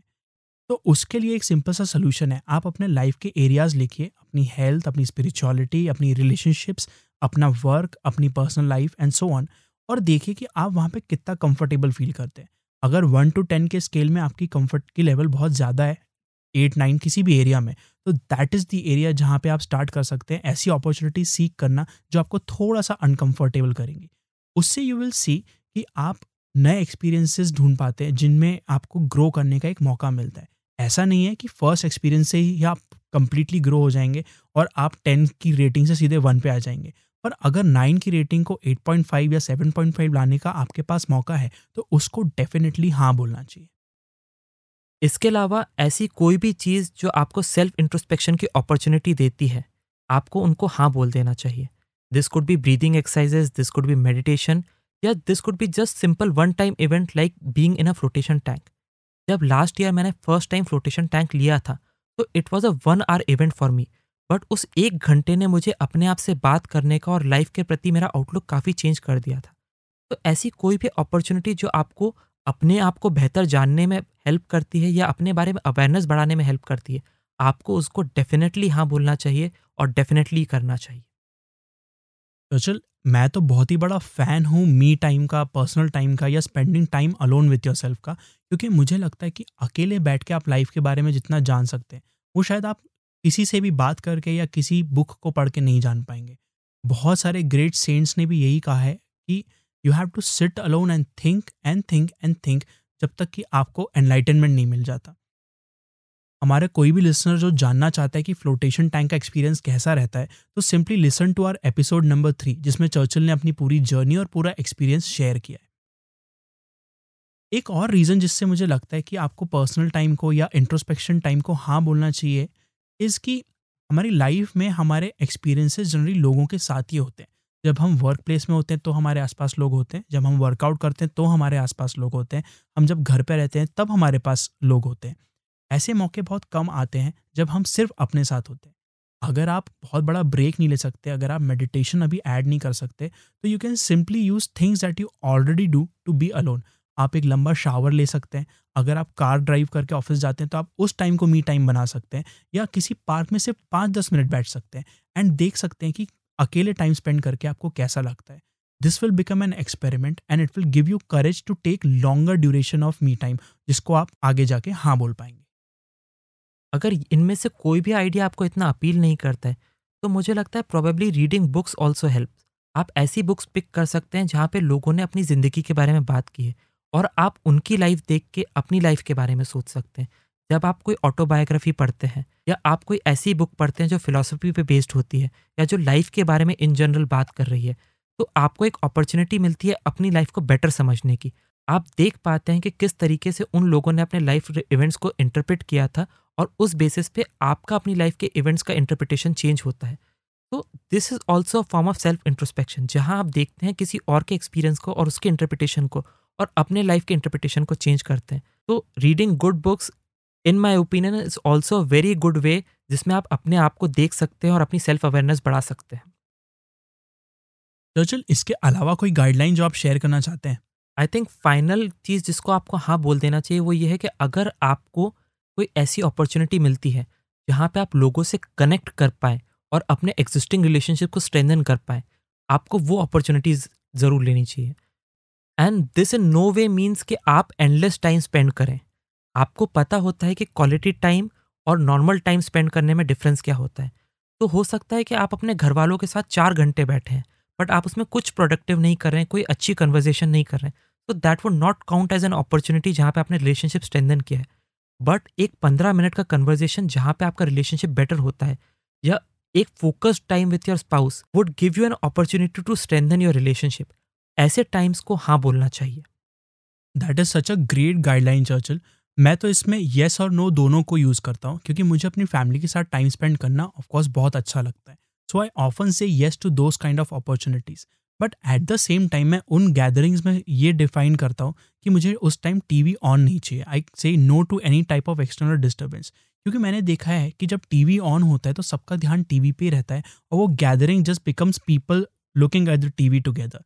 तो उसके लिए एक सिंपल सा सोल्यूशन है। आप अपने लाइफ के एरियाज़ लिखिए अपनी हेल्थ अपनी स्पिरिचुअलिटी अपनी रिलेशनशिप्स अपना वर्क अपनी personal life and so on और देखिए कि आप वहाँ पे कितना कंफर्टेबल फील करते हैं। अगर वन टू टेन के स्केल में आपकी कंफर्ट की लेवल बहुत ज़्यादा है एट नाइन किसी भी एरिया में तो दैट इज़ द एरिया जहाँ पे आप स्टार्ट कर सकते हैं ऐसी अपॉर्चुनिटी सीख करना जो आपको थोड़ा सा अनकंफर्टेबल करेंगी। उससे यू विल सी कि आप नए एक्सपीरियंसेस ढूंढ पाते हैं, जिनमें आपको ग्रो करने का एक मौका मिलता है। ऐसा नहीं है कि फ़र्स्ट एक्सपीरियंस से ही आप कंप्लीटली ग्रो हो जाएँगे और आप टेन की रेटिंग से सीधे वन पे आ जाएँगे। पर अगर नाइन की रेटिंग को एट पॉइंट फाइव या सेवन पॉइंट फाइव लाने का आपके पास मौका है तो उसको डेफिनेटली हाँ बोलना चाहिए। इसके अलावा ऐसी कोई भी चीज़ जो आपको सेल्फ इंट्रोस्पेक्शन की अपॉर्चुनिटी देती है, आपको उनको हाँ बोल देना चाहिए। This could be breathing exercises this could be meditation या this could be just simple one time event like being in a floatation tank जब लास्ट ईयर मैंने फ़र्स्ट टाइम फ्लोटेशन टैंक लिया था तो it was a one hour event for me but उस एक घंटे ने मुझे अपने आप से बात करने का और लाइफ के प्रति मेरा आउटलुक काफ़ी चेंज कर दिया था। तो ऐसी कोई भी अपॉर्चुनिटी जो आपको अपने आप को बेहतर जानने में हेल्प करती है या अपने बारे में अवेयरनेस बढ़ाने में हेल्प करती है, आपको उसको डेफिनेटली हाँ बोलना चाहिए और डेफिनेटली करना चाहिए। चल मैं तो बहुत ही बड़ा फ़ैन हूँ मी टाइम का पर्सनल टाइम का या spending time alone with yourself का, क्योंकि मुझे लगता है कि अकेले बैठ के आप लाइफ के बारे में जितना जान सकते हैं, वो शायद आप किसी से भी बात करके या किसी बुक को पढ़ के नहीं जान पाएँगे। बहुत सारे ग्रेट सेंट्स ने भी यही कहा है कि you have to sit alone and think and think and think जब तक कि आपको एनलाइटनमेंट नहीं मिल जाता। हमारे कोई भी लिसनर जो जानना चाहता है कि फ्लोटेशन टैंक का एक्सपीरियंस कैसा रहता है तो simply listen to our episode number three जिसमें चर्चिल ने अपनी पूरी जर्नी और पूरा एक्सपीरियंस शेयर किया है। एक और रीज़न जिससे मुझे लगता है कि आपको पर्सनल टाइम को या इंट्रोस्पेक्शन टाइम को हाँ बोलना चाहिए इज़ कि हमारी लाइफ में हमारे एक्सपीरियंसेस जनरली लोगों के साथ ही होते हैं। जब हम वर्क प्लेस में होते हैं तो हमारे आसपास लोग होते हैं। जब हम वर्कआउट करते हैं तो हमारे आसपास लोग होते हैं। हम जब घर पर रहते हैं, तब हमारे पास लोग होते हैं। ऐसे मौके बहुत कम आते हैं जब हम सिर्फ़ अपने साथ होते हैं। अगर आप बहुत बड़ा ब्रेक नहीं ले सकते, अगर आप मेडिटेशन अभी ऐड नहीं कर सकते तो you can simply use things that you already do to be alone आप एक लंबा शावर ले सकते हैं। अगर आप कार ड्राइव करके ऑफ़िस जाते हैं तो आप उस टाइम को मी टाइम बना सकते हैं या किसी पार्क में सिर्फ़ पाँच दस मिनट बैठ सकते हैं एंड देख सकते हैं कि अकेले टाइम स्पेंड करके आपको कैसा लगता है। This will become an experiment and it will give you courage to take longer duration of me time जिसको आप आगे जाके हाँ बोल पाएँगे। अगर इनमें से कोई भी आइडिया आपको इतना अपील नहीं करता है तो मुझे लगता है probably reading books also help आप ऐसी बुक्स पिक कर सकते हैं जहाँ पे लोगों ने अपनी ज़िंदगी के बारे में बात की है और आप उनकी लाइफ देख के अपनी लाइफ के बारे में सोच सकते हैं। जब आप कोई ऑटोबायोग्राफी पढ़ते हैं या आप कोई ऐसी बुक पढ़ते हैं जो फिलोसफी पे बेस्ड होती है या जो लाइफ के बारे में इन जनरल बात कर रही है तो आपको एक अपॉर्चुनिटी मिलती है अपनी लाइफ को बेटर समझने की। आप देख पाते हैं कि किस तरीके से उन लोगों ने अपने लाइफ इवेंट्स को इंटरप्रेट किया था और उस बेसिस पे आपका अपनी लाइफ के इवेंट्स का इंटरप्रिटेशन चेंज होता है। तो this is also form of self introspection जहाँ आप देखते हैं किसी और के एक्सपीरियंस को और उसके इंटरप्रिटेशन को और अपने लाइफ के इंटरप्रिटेशन को चेंज करते हैं। तो reading good books in my opinion is also very good way जिसमें आप अपने आप को देख सकते हैं और अपनी सेल्फ अवेयरनेस बढ़ा सकते हैं। चल इसके अलावा कोई गाइडलाइन जो आप शेयर करना चाहते हैं? आई थिंक फाइनल चीज़ जिसको आपको हाँ बोल देना चाहिए वो ये है कि अगर आपको कोई ऐसी अपॉर्चुनिटी मिलती है, जहाँ पे आप लोगों से कनेक्ट कर पाए और अपने एग्जिस्टिंग रिलेशनशिप को स्ट्रेंथन कर पाए, आपको वो अपॉर्चुनिटीज़ ज़रूर लेनी चाहिए। And this in no way means कि आप एंडलेस टाइम स्पेंड करें। आपको पता होता है कि क्वालिटी टाइम और नॉर्मल टाइम स्पेंड करने में डिफरेंस क्या होता है। तो हो सकता है कि आप अपने घर वालों के साथ चार घंटे बैठे हैं बट आप उसमें कुछ प्रोडक्टिव नहीं कर रहे हैं, कोई अच्छी कन्वर्जेशन नहीं कर रहे हैं। तो that would not count as an opportunity जहाँ पे आपने रिलेशनशिप स्ट्रेंथन किया है। बट एक पंद्रह मिनट का कन्वर्जेशन जहाँ पे आपका रिलेशनशिप बेटर होता है, या एक focused time with your spouse would give you an opportunity to strengthen your relationship ऐसे टाइम्स को हाँ बोलना चाहिए। That is such a great guideline Churchill मैं तो इसमें येस और नो दोनों को यूज़ करता हूँ, क्योंकि मुझे अपनी फैमिली के साथ टाइम स्पेंड करना ऑफकोर्स बहुत अच्छा लगता है। So I often say yes to those kind of opportunities but at the same time मैं उन गैदरिंग्स में ये डिफाइन करता हूँ कि मुझे उस टाइम टीवी ऑन नहीं चाहिए। I say no to any type of external disturbance क्योंकि मैंने देखा है कि जब टीवी ऑन होता है तो सबका ध्यान टीवी पे रहता है और वो gathering just becomes people looking at the TV together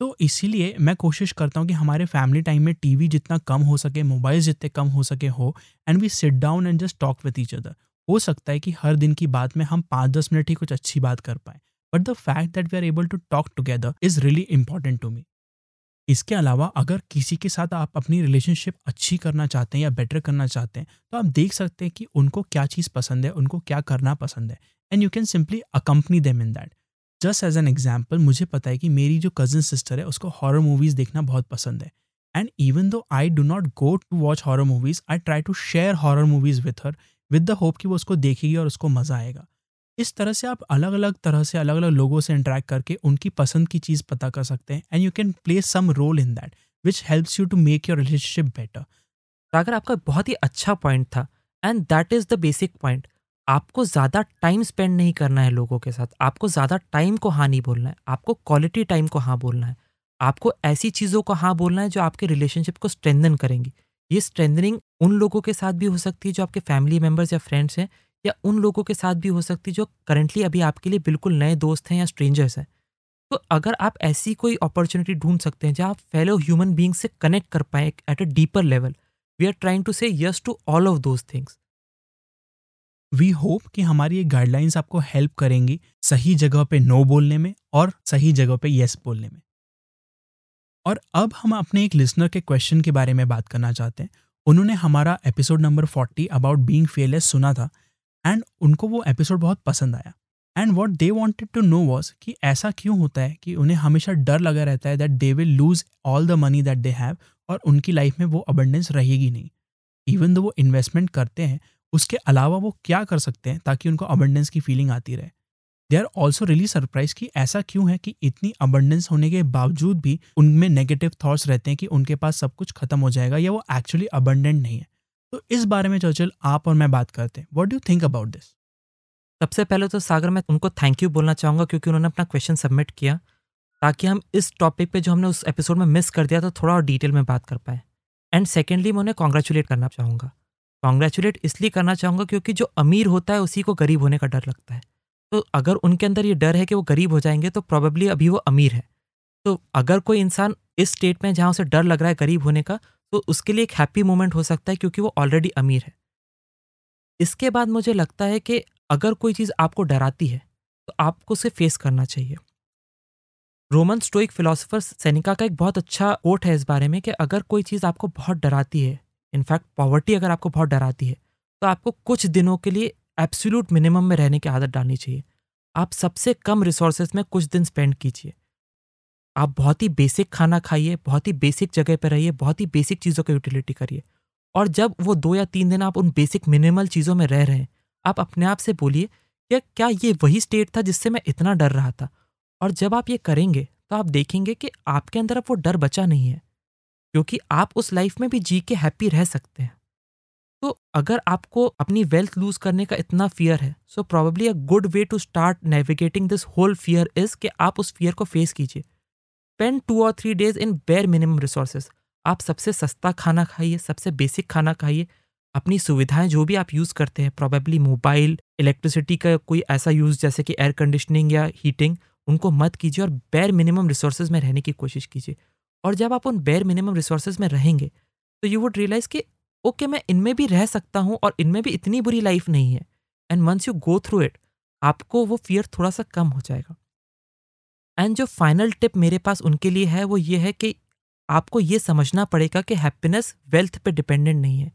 तो इसीलिए मैं कोशिश करता हूँ कि हमारे फैमिली टाइम में टीवी जितना कम हो सके मोबाइल जितने कम हो सके हो and we sit down and just talk with each other हो सकता है कि हर दिन की बात में हम पाँच दस मिनट ही कुछ अच्छी बात कर पाए but the fact that we are able to talk together is really important to me इसके अलावा अगर किसी के साथ आप अपनी रिलेशनशिप अच्छी करना चाहते हैं या बेटर करना चाहते हैं तो आप देख सकते हैं कि उनको क्या चीज़ पसंद है, उनको क्या करना पसंद है। And you can simply accompany them in that just as an example मुझे पता है कि मेरी जो कज़न सिस्टर है, उसको हॉरर मूवीज़ देखना बहुत पसंद है। And even though I do not go to watch horror movies I try to share horror movies with her with the hope कि वो उसको देखेगी और उसको मज़ा आएगा। इस तरह से आप अलग अलग तरह से अलग अलग लोगों से इंटरेक्ट करके उनकी पसंद की चीज़ पता कर सकते हैं and you can play some role in that which helps you to make your relationship better अगर आपका बहुत ही अच्छा पॉइंट था and that is the basic point आपको ज़्यादा टाइम स्पेंड नहीं करना है लोगों के साथ। आपको ज़्यादा टाइम को हाँ नहीं बोलना है। आपको क्वालिटी टाइम को हाँ बोलना है। आपको ऐसी चीज़ों को हाँ बोलना है जो आपके रिलेशनशिप को स्ट्रेंदन करेंगी। ये स्ट्रेंदनिंग उन लोगों के साथ भी हो सकती है जो आपके फैमिली मेंबर्स या फ्रेंड्स हैं या उन लोगों के साथ भी हो सकती जो करेंटली अभी आपके लिए बिल्कुल नए दोस्त हैं या स्ट्रेंजर्स हैं। तो अगर आप ऐसी कोई अपॉर्चुनिटी ढूंढ सकते हैं जहाँ आप फेलो ह्यूमन बींग से कनेक्ट कर पाए at a deeper level we are trying to say yes to all of those things we hope कि हमारी ये गाइडलाइंस आपको हेल्प करेंगी सही जगह पे नो बोलने में और सही जगह पे यस बोलने में। और अब हम अपने एक लिसनर के क्वेश्चन के बारे में बात करना चाहते हैं। उन्होंने हमारा episode number forty about being fearless सुना था। एंड उनको वो एपिसोड बहुत पसंद आया. And what they wanted to know was कि ऐसा क्यों होता है कि उन्हें हमेशा डर लगा रहता है that they will lose all the money that they have और उनकी लाइफ में वो अबंडेंस रहेगी नहीं. इवन दो वो इन्वेस्टमेंट करते हैं, उसके अलावा वो क्या कर सकते हैं ताकि उनको अबंडेंस की फीलिंग आती रहे? They are also really surprise कि ऐसा क्यों है कि इतनी अबंडेंस होने के बावजूद भी उनमें नेगेटिव थाट्स रहते हैं कि उनके पास सब कुछ खत्म हो जाएगा या वो एक्चुअली अबंडेंट नहीं है. तो इस बारे में चर्चल आप और मैं बात करते हैं। What do think about this सबसे पहले तो सागर, मैं उनको थैंक यू बोलना चाहूँगा क्योंकि उन्होंने अपना क्वेश्चन सबमिट किया, ताकि हम इस टॉपिक पे जो हमने उस एपिसोड में मिस कर दिया तो थोड़ा और डिटेल में बात कर पाए। एंड सेकेंडली मैं उन्हें कॉन्ग्रेचुलेट करना चाहूँगा। कॉन्ग्रेचुलेट इसलिए करना चाहूँगा क्योंकि जो अमीर होता है, उसी को गरीब होने का डर लगता है। तो अगर उनके अंदर ये डर है कि वो गरीब हो जाएँगे तो प्रॉबेबली अभी वो अमीर है। तो अगर कोई इंसान इस स्टेट में जहाँ उसे डर लग रहा है गरीब होने का तो उसके लिए एक हैप्पी मोमेंट हो सकता है क्योंकि वो ऑलरेडी अमीर है। इसके बाद मुझे लगता है कि अगर कोई चीज़ आपको डराती है तो आपको उसे फेस करना चाहिए। रोमन स्टोइक फिलोसोफर सैनिका का एक बहुत अच्छा कोट है इस बारे में कि अगर कोई चीज़ आपको बहुत डराती है इनफैक्ट पॉवर्टी अगर आपको बहुत डराती है तो आपको कुछ दिनों के लिए एब्सोल्यूट मिनिमम में रहने की आदत डालनी चाहिए। आप सबसे कम रिसोर्सेज में कुछ दिन स्पेंड कीजिए। आप बहुत ही बेसिक खाना खाइए, बहुत ही बेसिक जगह पर रहिए, बहुत ही बेसिक चीज़ों की यूटिलिटी करिए। और जब वो दो या तीन दिन आप उन बेसिक मिनिमल चीज़ों में रह रहे हैं, आप अपने आप से बोलिए कि क्या ये वही स्टेट था जिससे मैं इतना डर रहा था? और जब आप ये करेंगे तो आप देखेंगे कि आपके अंदर अब वो डर बचा नहीं है, क्योंकि आप उस लाइफ में भी जी के हैप्पी रह सकते हैं। तो अगर आपको अपनी वेल्थ लूज करने का इतना फियर है so probably a good way to start navigating this whole fear is कि आप उस फियर को फेस कीजिए। स्पेंड टू और three days in bare minimum resources आप सबसे सस्ता खाना खाइए, सबसे बेसिक खाना खाइए। अपनी सुविधाएँ जो भी आप यूज़ करते हैं प्रॉबेबली मोबाइल इलेक्ट्रिसिटी का कोई ऐसा यूज़ जैसे कि एयर कंडीशनिंग या हीटिंग उनको मत कीजिए और बेयर मिनिमम रिसोर्सेज में रहने की कोशिश कीजिए। और जब आप उन बेयर मिनिमम रिसोर्सेज में रहेंगे तो यू वुड रियलाइज़ कि ओके मैं इनमें भी रह सकता हूँ और इनमें भी इतनी बुरी लाइफ नहीं है। And once you go through it आपको वो फियर थोड़ा सा कम हो जाएगा। एंड जो फाइनल टिप मेरे पास उनके लिए है, वो ये है कि आपको ये समझना पड़ेगा कि हैप्पीनेस वेल्थ पे डिपेंडेंट नहीं है।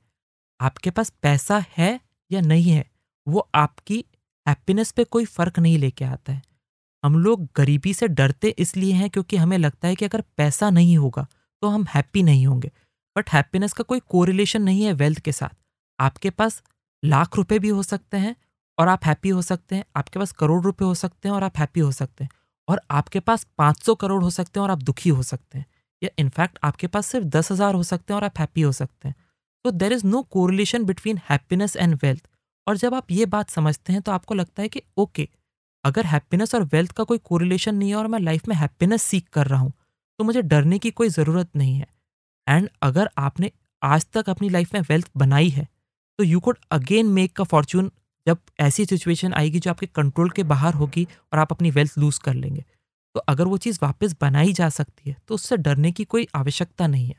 आपके पास पैसा है या नहीं है, वो आपकी हैप्पीनेस पे कोई फ़र्क नहीं लेके आता है। हम लोग गरीबी से डरते इसलिए हैं क्योंकि हमें लगता है कि अगर पैसा नहीं होगा तो हम हैप्पी नहीं होंगे। बट हैप्पीनेस का कोई कोरिलेशन नहीं है वेल्थ के साथ। आपके पास लाख रुपए भी हो सकते हैं और आप हैप्पी हो सकते हैं, आपके पास करोड़ रुपए हो सकते हैं और आप हैप्पी हो सकते हैं। और आपके पास 500 करोड़ हो सकते हैं और आप दुखी हो सकते हैं। या इनफैक्ट आपके पास सिर्फ़ दस हज़ार हो सकते हैं और आप हैप्पी हो सकते हैं। तो there is no correlation between happiness and wealth और जब आप ये बात समझते हैं तो आपको लगता है कि ओके अगर हैप्पीनेस और वेल्थ का कोई कोरिलेशन नहीं है और मैं लाइफ में हैप्पीनेस सीख कर रहा हूँ तो मुझे डरने की कोई ज़रूरत नहीं है। एंड अगर आपने आज तक अपनी लाइफ में वेल्थ बनाई है तो you could again make a fortune जब ऐसी सिचुएशन आएगी जो आपके कंट्रोल के बाहर होगी और आप अपनी वेल्थ लूज कर लेंगे। तो अगर वो चीज़ वापस बनाई जा सकती है तो उससे डरने की कोई आवश्यकता नहीं है।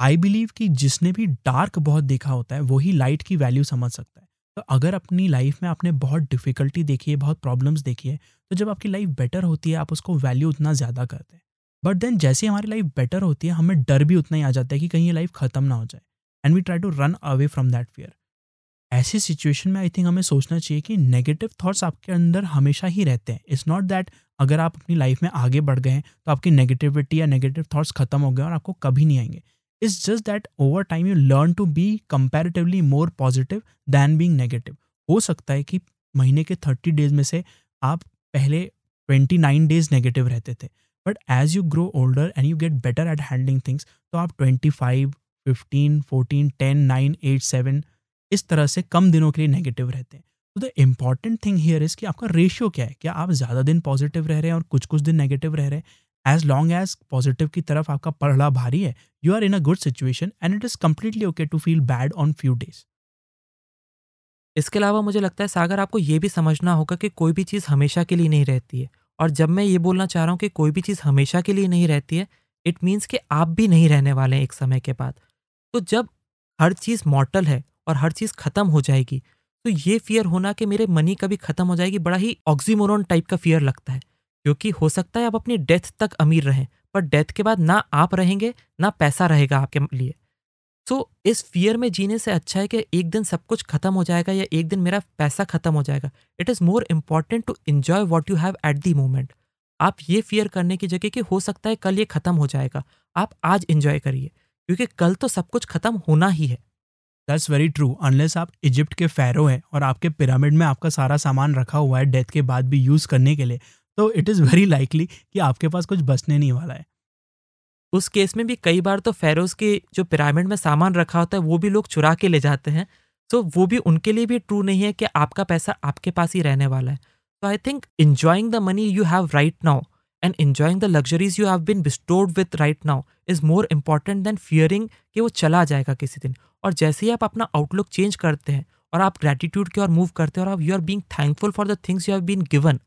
आई बिलीव कि जिसने भी डार्क बहुत देखा होता है, वही लाइट की वैल्यू समझ सकता है। तो अगर अपनी लाइफ में आपने बहुत डिफिकल्टी देखी है, बहुत प्रॉब्लम्स देखी है तो जब आपकी लाइफ बेटर होती है, आप उसको वैल्यू उतना ज़्यादा करते हैं। बट देन जैसे हमारी लाइफ बेटर होती है, हमें डर भी उतना ही आ जाता है कि कहीं ये लाइफ ख़त्म ना हो जाए। And we try to run away from that fear ऐसी सिचुएशन में आई थिंक हमें सोचना चाहिए कि नेगेटिव थॉट्स आपके अंदर हमेशा ही रहते हैं। इट्स नॉट दैट अगर आप अपनी लाइफ में आगे बढ़ गए तो आपकी नेगेटिविटी या नेगेटिव थॉट्स खत्म हो गए और आपको कभी नहीं आएँगे। It's just that over time you learn to be comparatively more positive than being negative हो सकता है कि महीने के थर्टी डेज़ में से आप पहले ट्वेंटी नाइन डेज़ नेगेटिव रहते थे but as you grow older and you get better at handling things तो आप twenty five fifteen fourteen ten nine eight seven इस तरह से कम दिनों के लिए नेगेटिव रहते हैं। तो the important thing here is कि आपका रेशियो क्या है? क्या आप ज़्यादा दिन पॉजिटिव रह रहे हैं और कुछ कुछ दिन नेगेटिव रह रहे हैं? एज लॉन्ग एज पॉजिटिव की तरफ़ आपका पढ़ला भारी है you are in a good situation and it is completely okay to feel bad on few days इसके अलावा मुझे लगता है सागर, आपको ये भी समझना होगा कि कोई भी चीज़ हमेशा के लिए नहीं रहती है। और जब मैं ये बोलना चाह रहा हूँ कि कोई भी चीज़ हमेशा के लिए नहीं रहती है इट मीन्स कि आप भी नहीं रहने वाले हैं एक समय के बाद। तो जब हर चीज़ मॉटल है और हर चीज़ ख़त्म हो जाएगी। तो ये फियर होना कि मेरे मनी कभी ख़त्म हो जाएगी बड़ा ही ऑक्सीमोरन टाइप का फियर लगता है। क्योंकि हो सकता है आप अपनी डेथ तक अमीर रहें पर डेथ के बाद ना आप रहेंगे ना पैसा रहेगा आपके लिए। सो so, इस फियर में जीने से अच्छा है कि एक दिन सब कुछ खत्म हो जाएगा या एक दिन मेरा पैसा खत्म हो जाएगा। It is more important to enjoy what you have at the moment आप ये फियर करने की जगह कि हो सकता है कल ये खत्म हो जाएगा। आप आज इन्जॉय करिए क्योंकि कल तो सब कुछ खत्म होना ही है। दैट्स वेरी ट्रू अनलेस आप इजिप्ट के फैरो हैं और आपके पिरामिड में आपका सारा सामान रखा हुआ है डेथ के बाद भी यूज़ करने के लिए तो इट इज़ वेरी लाइकली कि आपके पास कुछ बचने नहीं वाला है। उस केस में भी कई बार तो फेरोज के जो पिरामिड में सामान रखा होता है वो भी लोग चुरा के ले जाते हैं। सो so, वो भी उनके लिए भी ट्रू नहीं है कि आपका पैसा आपके पास ही रहने वाला है। तो I think enjoying the money you have right now and enjoying the luxuries you have been bestowed with right now is more important than fearing कि वो चला जाएगा किसी दिन। और जैसे ही आप अपना आउटलुक चेंज करते हैं और आप ग्रेटिट्यूड की ओर मूव करते हैं और आप you are being thankful for the things you have been given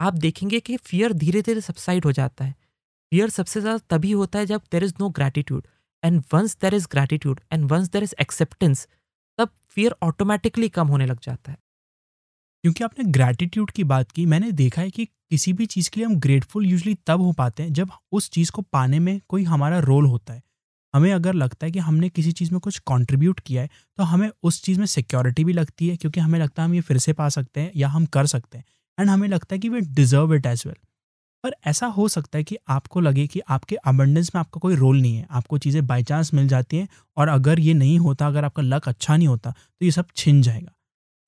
आप देखेंगे कि फियर धीरे धीरे सबसाइड हो जाता है। फियर सबसे ज़्यादा तभी होता है जब there is no gratitude and once there is gratitude and once there is acceptance तब फियर ऑटोमेटिकली कम होने लग जाता है। क्योंकि आपने ग्रैटिट्यूड की बात की, मैंने देखा है कि किसी भी चीज़ के लिए हम ग्रेटफुल यूजली तब हो पाते हैं जब उस चीज़ को पाने में कोई हमारा रोल होता है। हमें अगर लगता है कि हमने किसी चीज़ में कुछ कंट्रीब्यूट किया है तो हमें उस चीज़ में सिक्योरिटी भी लगती है क्योंकि हमें लगता है हम ये फिर से पा सकते हैं या हम कर सकते हैं। एंड हमें लगता है कि वे डिज़र्व इट एज वेल पर ऐसा हो सकता है कि आपको लगे कि आपके अबंडेंस में आपका कोई रोल नहीं है, आपको चीज़ें बाई चांस मिल जाती हैं और अगर ये नहीं होता, अगर आपका लक अच्छा नहीं होता तो ये सब छिन जाएगा।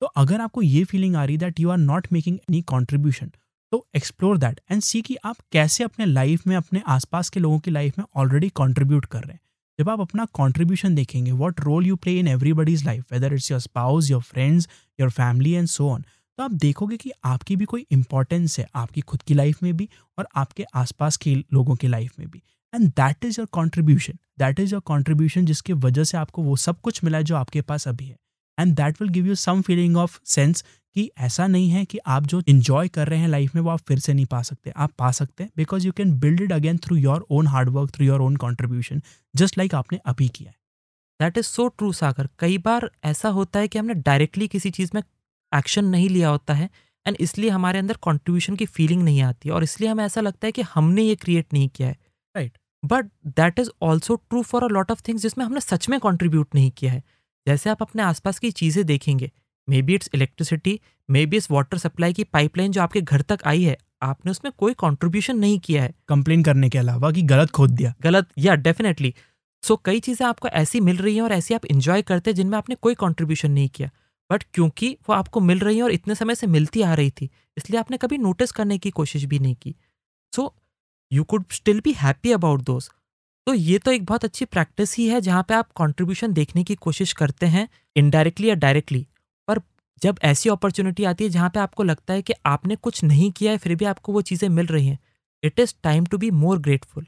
तो अगर आपको ये फीलिंग आ रही that you are not making any contribution तो एक्सप्लोर दैट एंड सी कि आप कैसे अपने लाइफ में, अपने आसपास के लोगों की लाइफ में ऑलरेडी कॉन्ट्रीब्यूट कर रहे हैं। जब आप अपना कॉन्ट्रीब्यूशन देखेंगे what role you play in everybody's life whether it's your spouse your friends your family and so on तो आप देखोगे कि आपकी भी कोई इंपॉर्टेंस है, आपकी खुद की लाइफ में भी और आपके आसपास के लोगों की लाइफ में भी। And that is your contribution that is your contribution जिसकी वजह से आपको वो सब कुछ मिला है जो आपके पास अभी है। And that will give you some feeling of sense कि ऐसा नहीं है कि आप जो इन्जॉय कर रहे हैं लाइफ में वो आप फिर से नहीं पा सकते। आप पा सकते हैं because you can build it again through your own hard work through your own contribution just like आपने अभी किया है। That is so true Sagar कई बार ऐसा होता है कि हमने डायरेक्टली किसी चीज़ में एक्शन नहीं लिया होता है एंड इसलिए हमारे अंदर कॉन्ट्रीब्यूशन की फीलिंग नहीं आती और इसलिए हमें ऐसा लगता है कि हमने ये क्रिएट नहीं किया है। Right but that is also true for a lot of things जिसमें हमने सच में कॉन्ट्रीब्यूट नहीं किया है। जैसे आप अपने आसपास की चीज़ें देखेंगे। Maybe it's electricity maybe इस वाटर सप्लाई की पाइपलाइन जो आपके घर तक आई है। आपने उसमें कोई कॉन्ट्रीब्यूशन नहीं किया है। कंप्लेन करने के अलावा कि गलत खोद दिया। गलत या डेफिनेटली सो कई चीज़ें आपको ऐसी मिल रही हैं और ऐसी आप इन्जॉय करते हैं जिनमें आपने कोई कॉन्ट्रीब्यूशन नहीं किया। बट क्योंकि वो आपको मिल रही हैं और इतने समय से मिलती आ रही थी इसलिए आपने कभी नोटिस करने की कोशिश भी नहीं की। So you could still be happy about those तो ये तो एक बहुत अच्छी प्रैक्टिस ही है जहाँ पे आप कंट्रीब्यूशन देखने की कोशिश करते हैं इनडायरेक्टली या डायरेक्टली पर जब ऐसी अपॉर्चुनिटी आती है जहाँ पे आपको लगता है कि आपने कुछ नहीं किया है, फिर भी आपको वो चीज़ें मिल रही हैं। It is time to be more grateful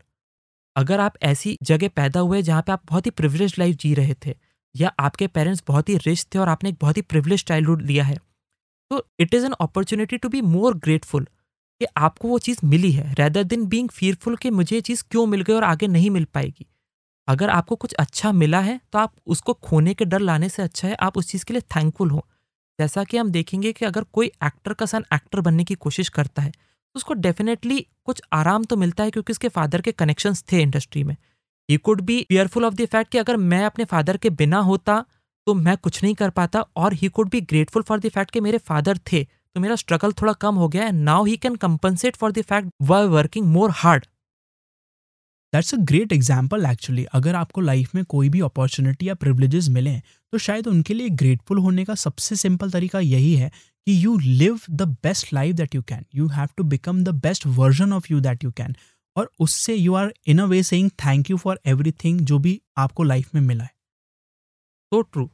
अगर आप ऐसी जगह पैदा हुए जहाँ पे आप बहुत ही प्रिविलेज लाइफ जी रहे थे, या आपके पेरेंट्स बहुत ही रिच थे और आपने एक बहुत ही प्रिविलेज चाइल्डहुड लिया है तो it is an opportunity to be more grateful कि आपको वो चीज़ मिली है रैदर देन बींग फीयरफुल कि मुझे ये चीज़ क्यों मिल गई और आगे नहीं मिल पाएगी। अगर आपको कुछ अच्छा मिला है तो आप उसको खोने के डर लाने से अच्छा है, आप उस चीज़ के लिए थैंकफुल हो। जैसा कि हम देखेंगे कि अगर कोई एक्टर का सन एक्टर बनने की कोशिश करता है तो उसको डेफिनेटली कुछ आराम तो मिलता है क्योंकि उसके फादर के कनेक्शंस थे इंडस्ट्री में। He could be fearful of the fact कि अगर मैं अपने फादर के बिना होता तो मैं कुछ नहीं कर पाता, और he could be grateful for the fact कि मेरे फादर थे तो मेरा स्ट्रगल थोड़ा कम हो गया and now he can compensate for the fact why working more hard that's a great example actually अगर आपको लाइफ में कोई भी अपॉर्चुनिटी या प्रिवलेजेस मिले हैं तो शायद उनके लिए ग्रेटफुल होने का सबसे सिंपल तरीका यही है कि you live the best life that you can you have to become the best version of you that you can और उससे you are in a way saying thank you for everything जो भी आपको life में मिला है। So true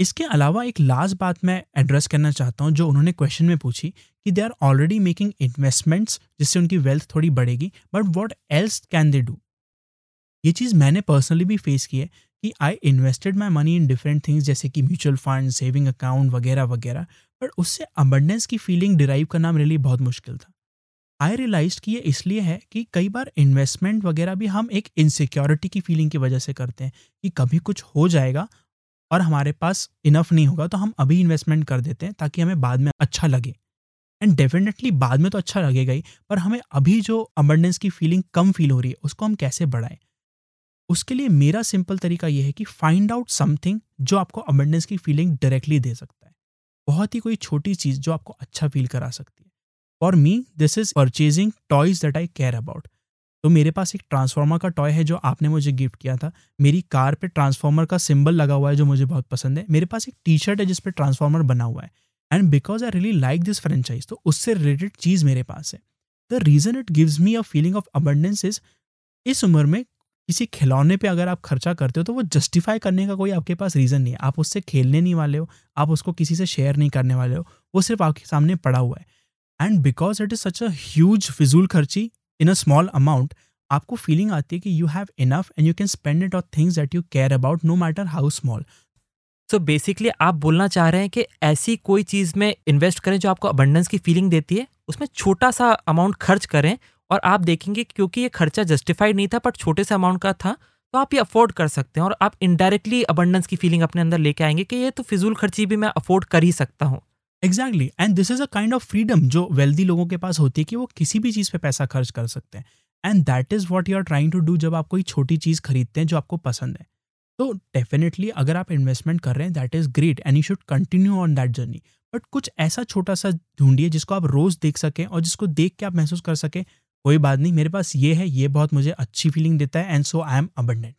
इसके अलावा एक लास्ट बात मैं एड्रेस करना चाहता हूँ, जो उन्होंने क्वेश्चन में पूछी कि they are already making investments जिससे उनकी वेल्थ थोड़ी बढ़ेगी but what else can they do ये चीज़ मैंने पर्सनली भी फेस की है कि I invested my money in different things जैसे कि म्यूचुअल फंड सेविंग अकाउंट वगैरह वगैरह बट उससे अबंडेंस की फीलिंग डिराइव करना मेरे लिए बहुत मुश्किल था। आई रियलाइज़ कि ये इसलिए है कि कई बार इन्वेस्टमेंट वगैरह भी हम एक इनसिक्योरिटी की फीलिंग की वजह से करते हैं कि कभी कुछ हो जाएगा और हमारे पास इनफ नहीं होगा तो हम अभी इन्वेस्टमेंट कर देते हैं ताकि हमें बाद में अच्छा लगे। एंड डेफिनेटली बाद में तो अच्छा लगेगा ही, पर हमें अभी जो अबंडेंस की फीलिंग कम फील हो रही है, उसको हम कैसे बढ़ाएँ? उसके लिए मेरा सिंपल तरीका यह है कि फाइंड आउट समथिंग जो आपको अबंडेंस की फीलिंग डायरेक्टली दे सकता है। बहुत ही कोई छोटी चीज़ जो आपको अच्छा फील करा सकती है। For me this is purchasing toys that I care about तो मेरे पास एक ट्रांसफार्मर का टॉय है जो आपने मुझे गिफ्ट किया था। मेरी कार पे ट्रांसफार्मर का सिंबल लगा हुआ है जो मुझे बहुत पसंद है। मेरे पास एक टी शर्ट है जिसपे ट्रांसफार्मर बना हुआ है। And because I really like this franchise तो उससे रिलेटेड चीज़ मेरे पास है। The reason it gives me a feeling of abundance is इस उम्र में किसी खिलौने पे अगर आप खर्चा करते हो तो वो जस्टिफाई करने का कोई आपके पास रीज़न नहीं है। आप उससे खेलने नहीं वाले हो, आप उसको किसी से शेयर नहीं करने वाले हो, वो सिर्फ़ आपके सामने पड़ा हुआ है। And because it is such a huge फिजूल खर्ची इन अ स्मॉल अमाउंट आपको फीलिंग आती है कि you have enough and you can spend it on things that you care about no matter how small so basically आप बोलना चाह रहे हैं कि ऐसी कोई चीज़ में इन्वेस्ट करें जो आपको अबंडेंस की फीलिंग देती है, उसमें छोटा सा अमाउंट खर्च करें और आप देखेंगे क्योंकि ये खर्चा जस्टिफाइड नहीं था बट छोटे से अमाउंट का था तो आप ये अफोर्ड कर सकते हैं और आप इनडायरेक्टली अबंडेंस की फीलिंग अपने अंदर लेके आएँगे कि ये तो फिजूल खर्ची भी मैं अफोर्ड कर ही सकता हूँ। Exactly and this is a kind of freedom जो वेल्दी लोगों के पास होती है कि वो किसी भी चीज़ पे पैसा खर्च कर सकते हैं। And that is what you are trying to do जब आप कोई छोटी चीज़ खरीदते हैं जो आपको पसंद है। तो डेफिनेटली अगर आप इन्वेस्टमेंट कर रहे हैं that is great and you should continue on that journey but कुछ ऐसा छोटा सा ढूंढिए जिसको आप रोज़ देख सकें और जिसको देख के आप महसूस कर सकें, कोई बात नहीं, मेरे पास ये है, ये बहुत मुझे अच्छी फीलिंग देता है and so I am abundant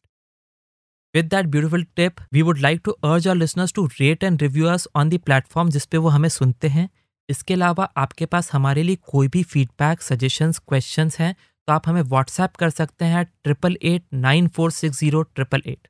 With that beautiful tip, we would like to urge our listeners to rate and review us on the platform जिस पे वो हमें सुनते हैं। इसके अलावा आपके पास हमारे लिए कोई भी फीडबैक सजेशंस क्वेश्चंस हैं तो आप हमें व्हाट्सएप कर सकते हैं triple eight nine four six zero triple eight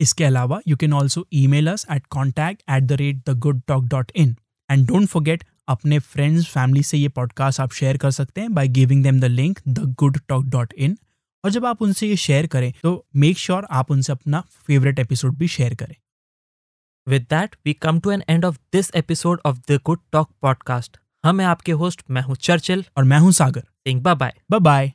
इसके अलावा you can also email us at contact at the rate the good talk dot in and don't forget अपने फ्रेंड्स फैमिली से ये पॉडकास्ट आप शेयर कर सकते हैं by giving them the link the good talk dot in और जब आप उनसे ये शेयर करें तो मेक श्योर sure आप उनसे अपना फेवरेट एपिसोड भी शेयर करें। With that we come to an end of this episode of the good talk podcast हम मैं आपके होस्ट मैं हूँ चर्चिल। और मैं हूँ Sagar. Singh bye bye bye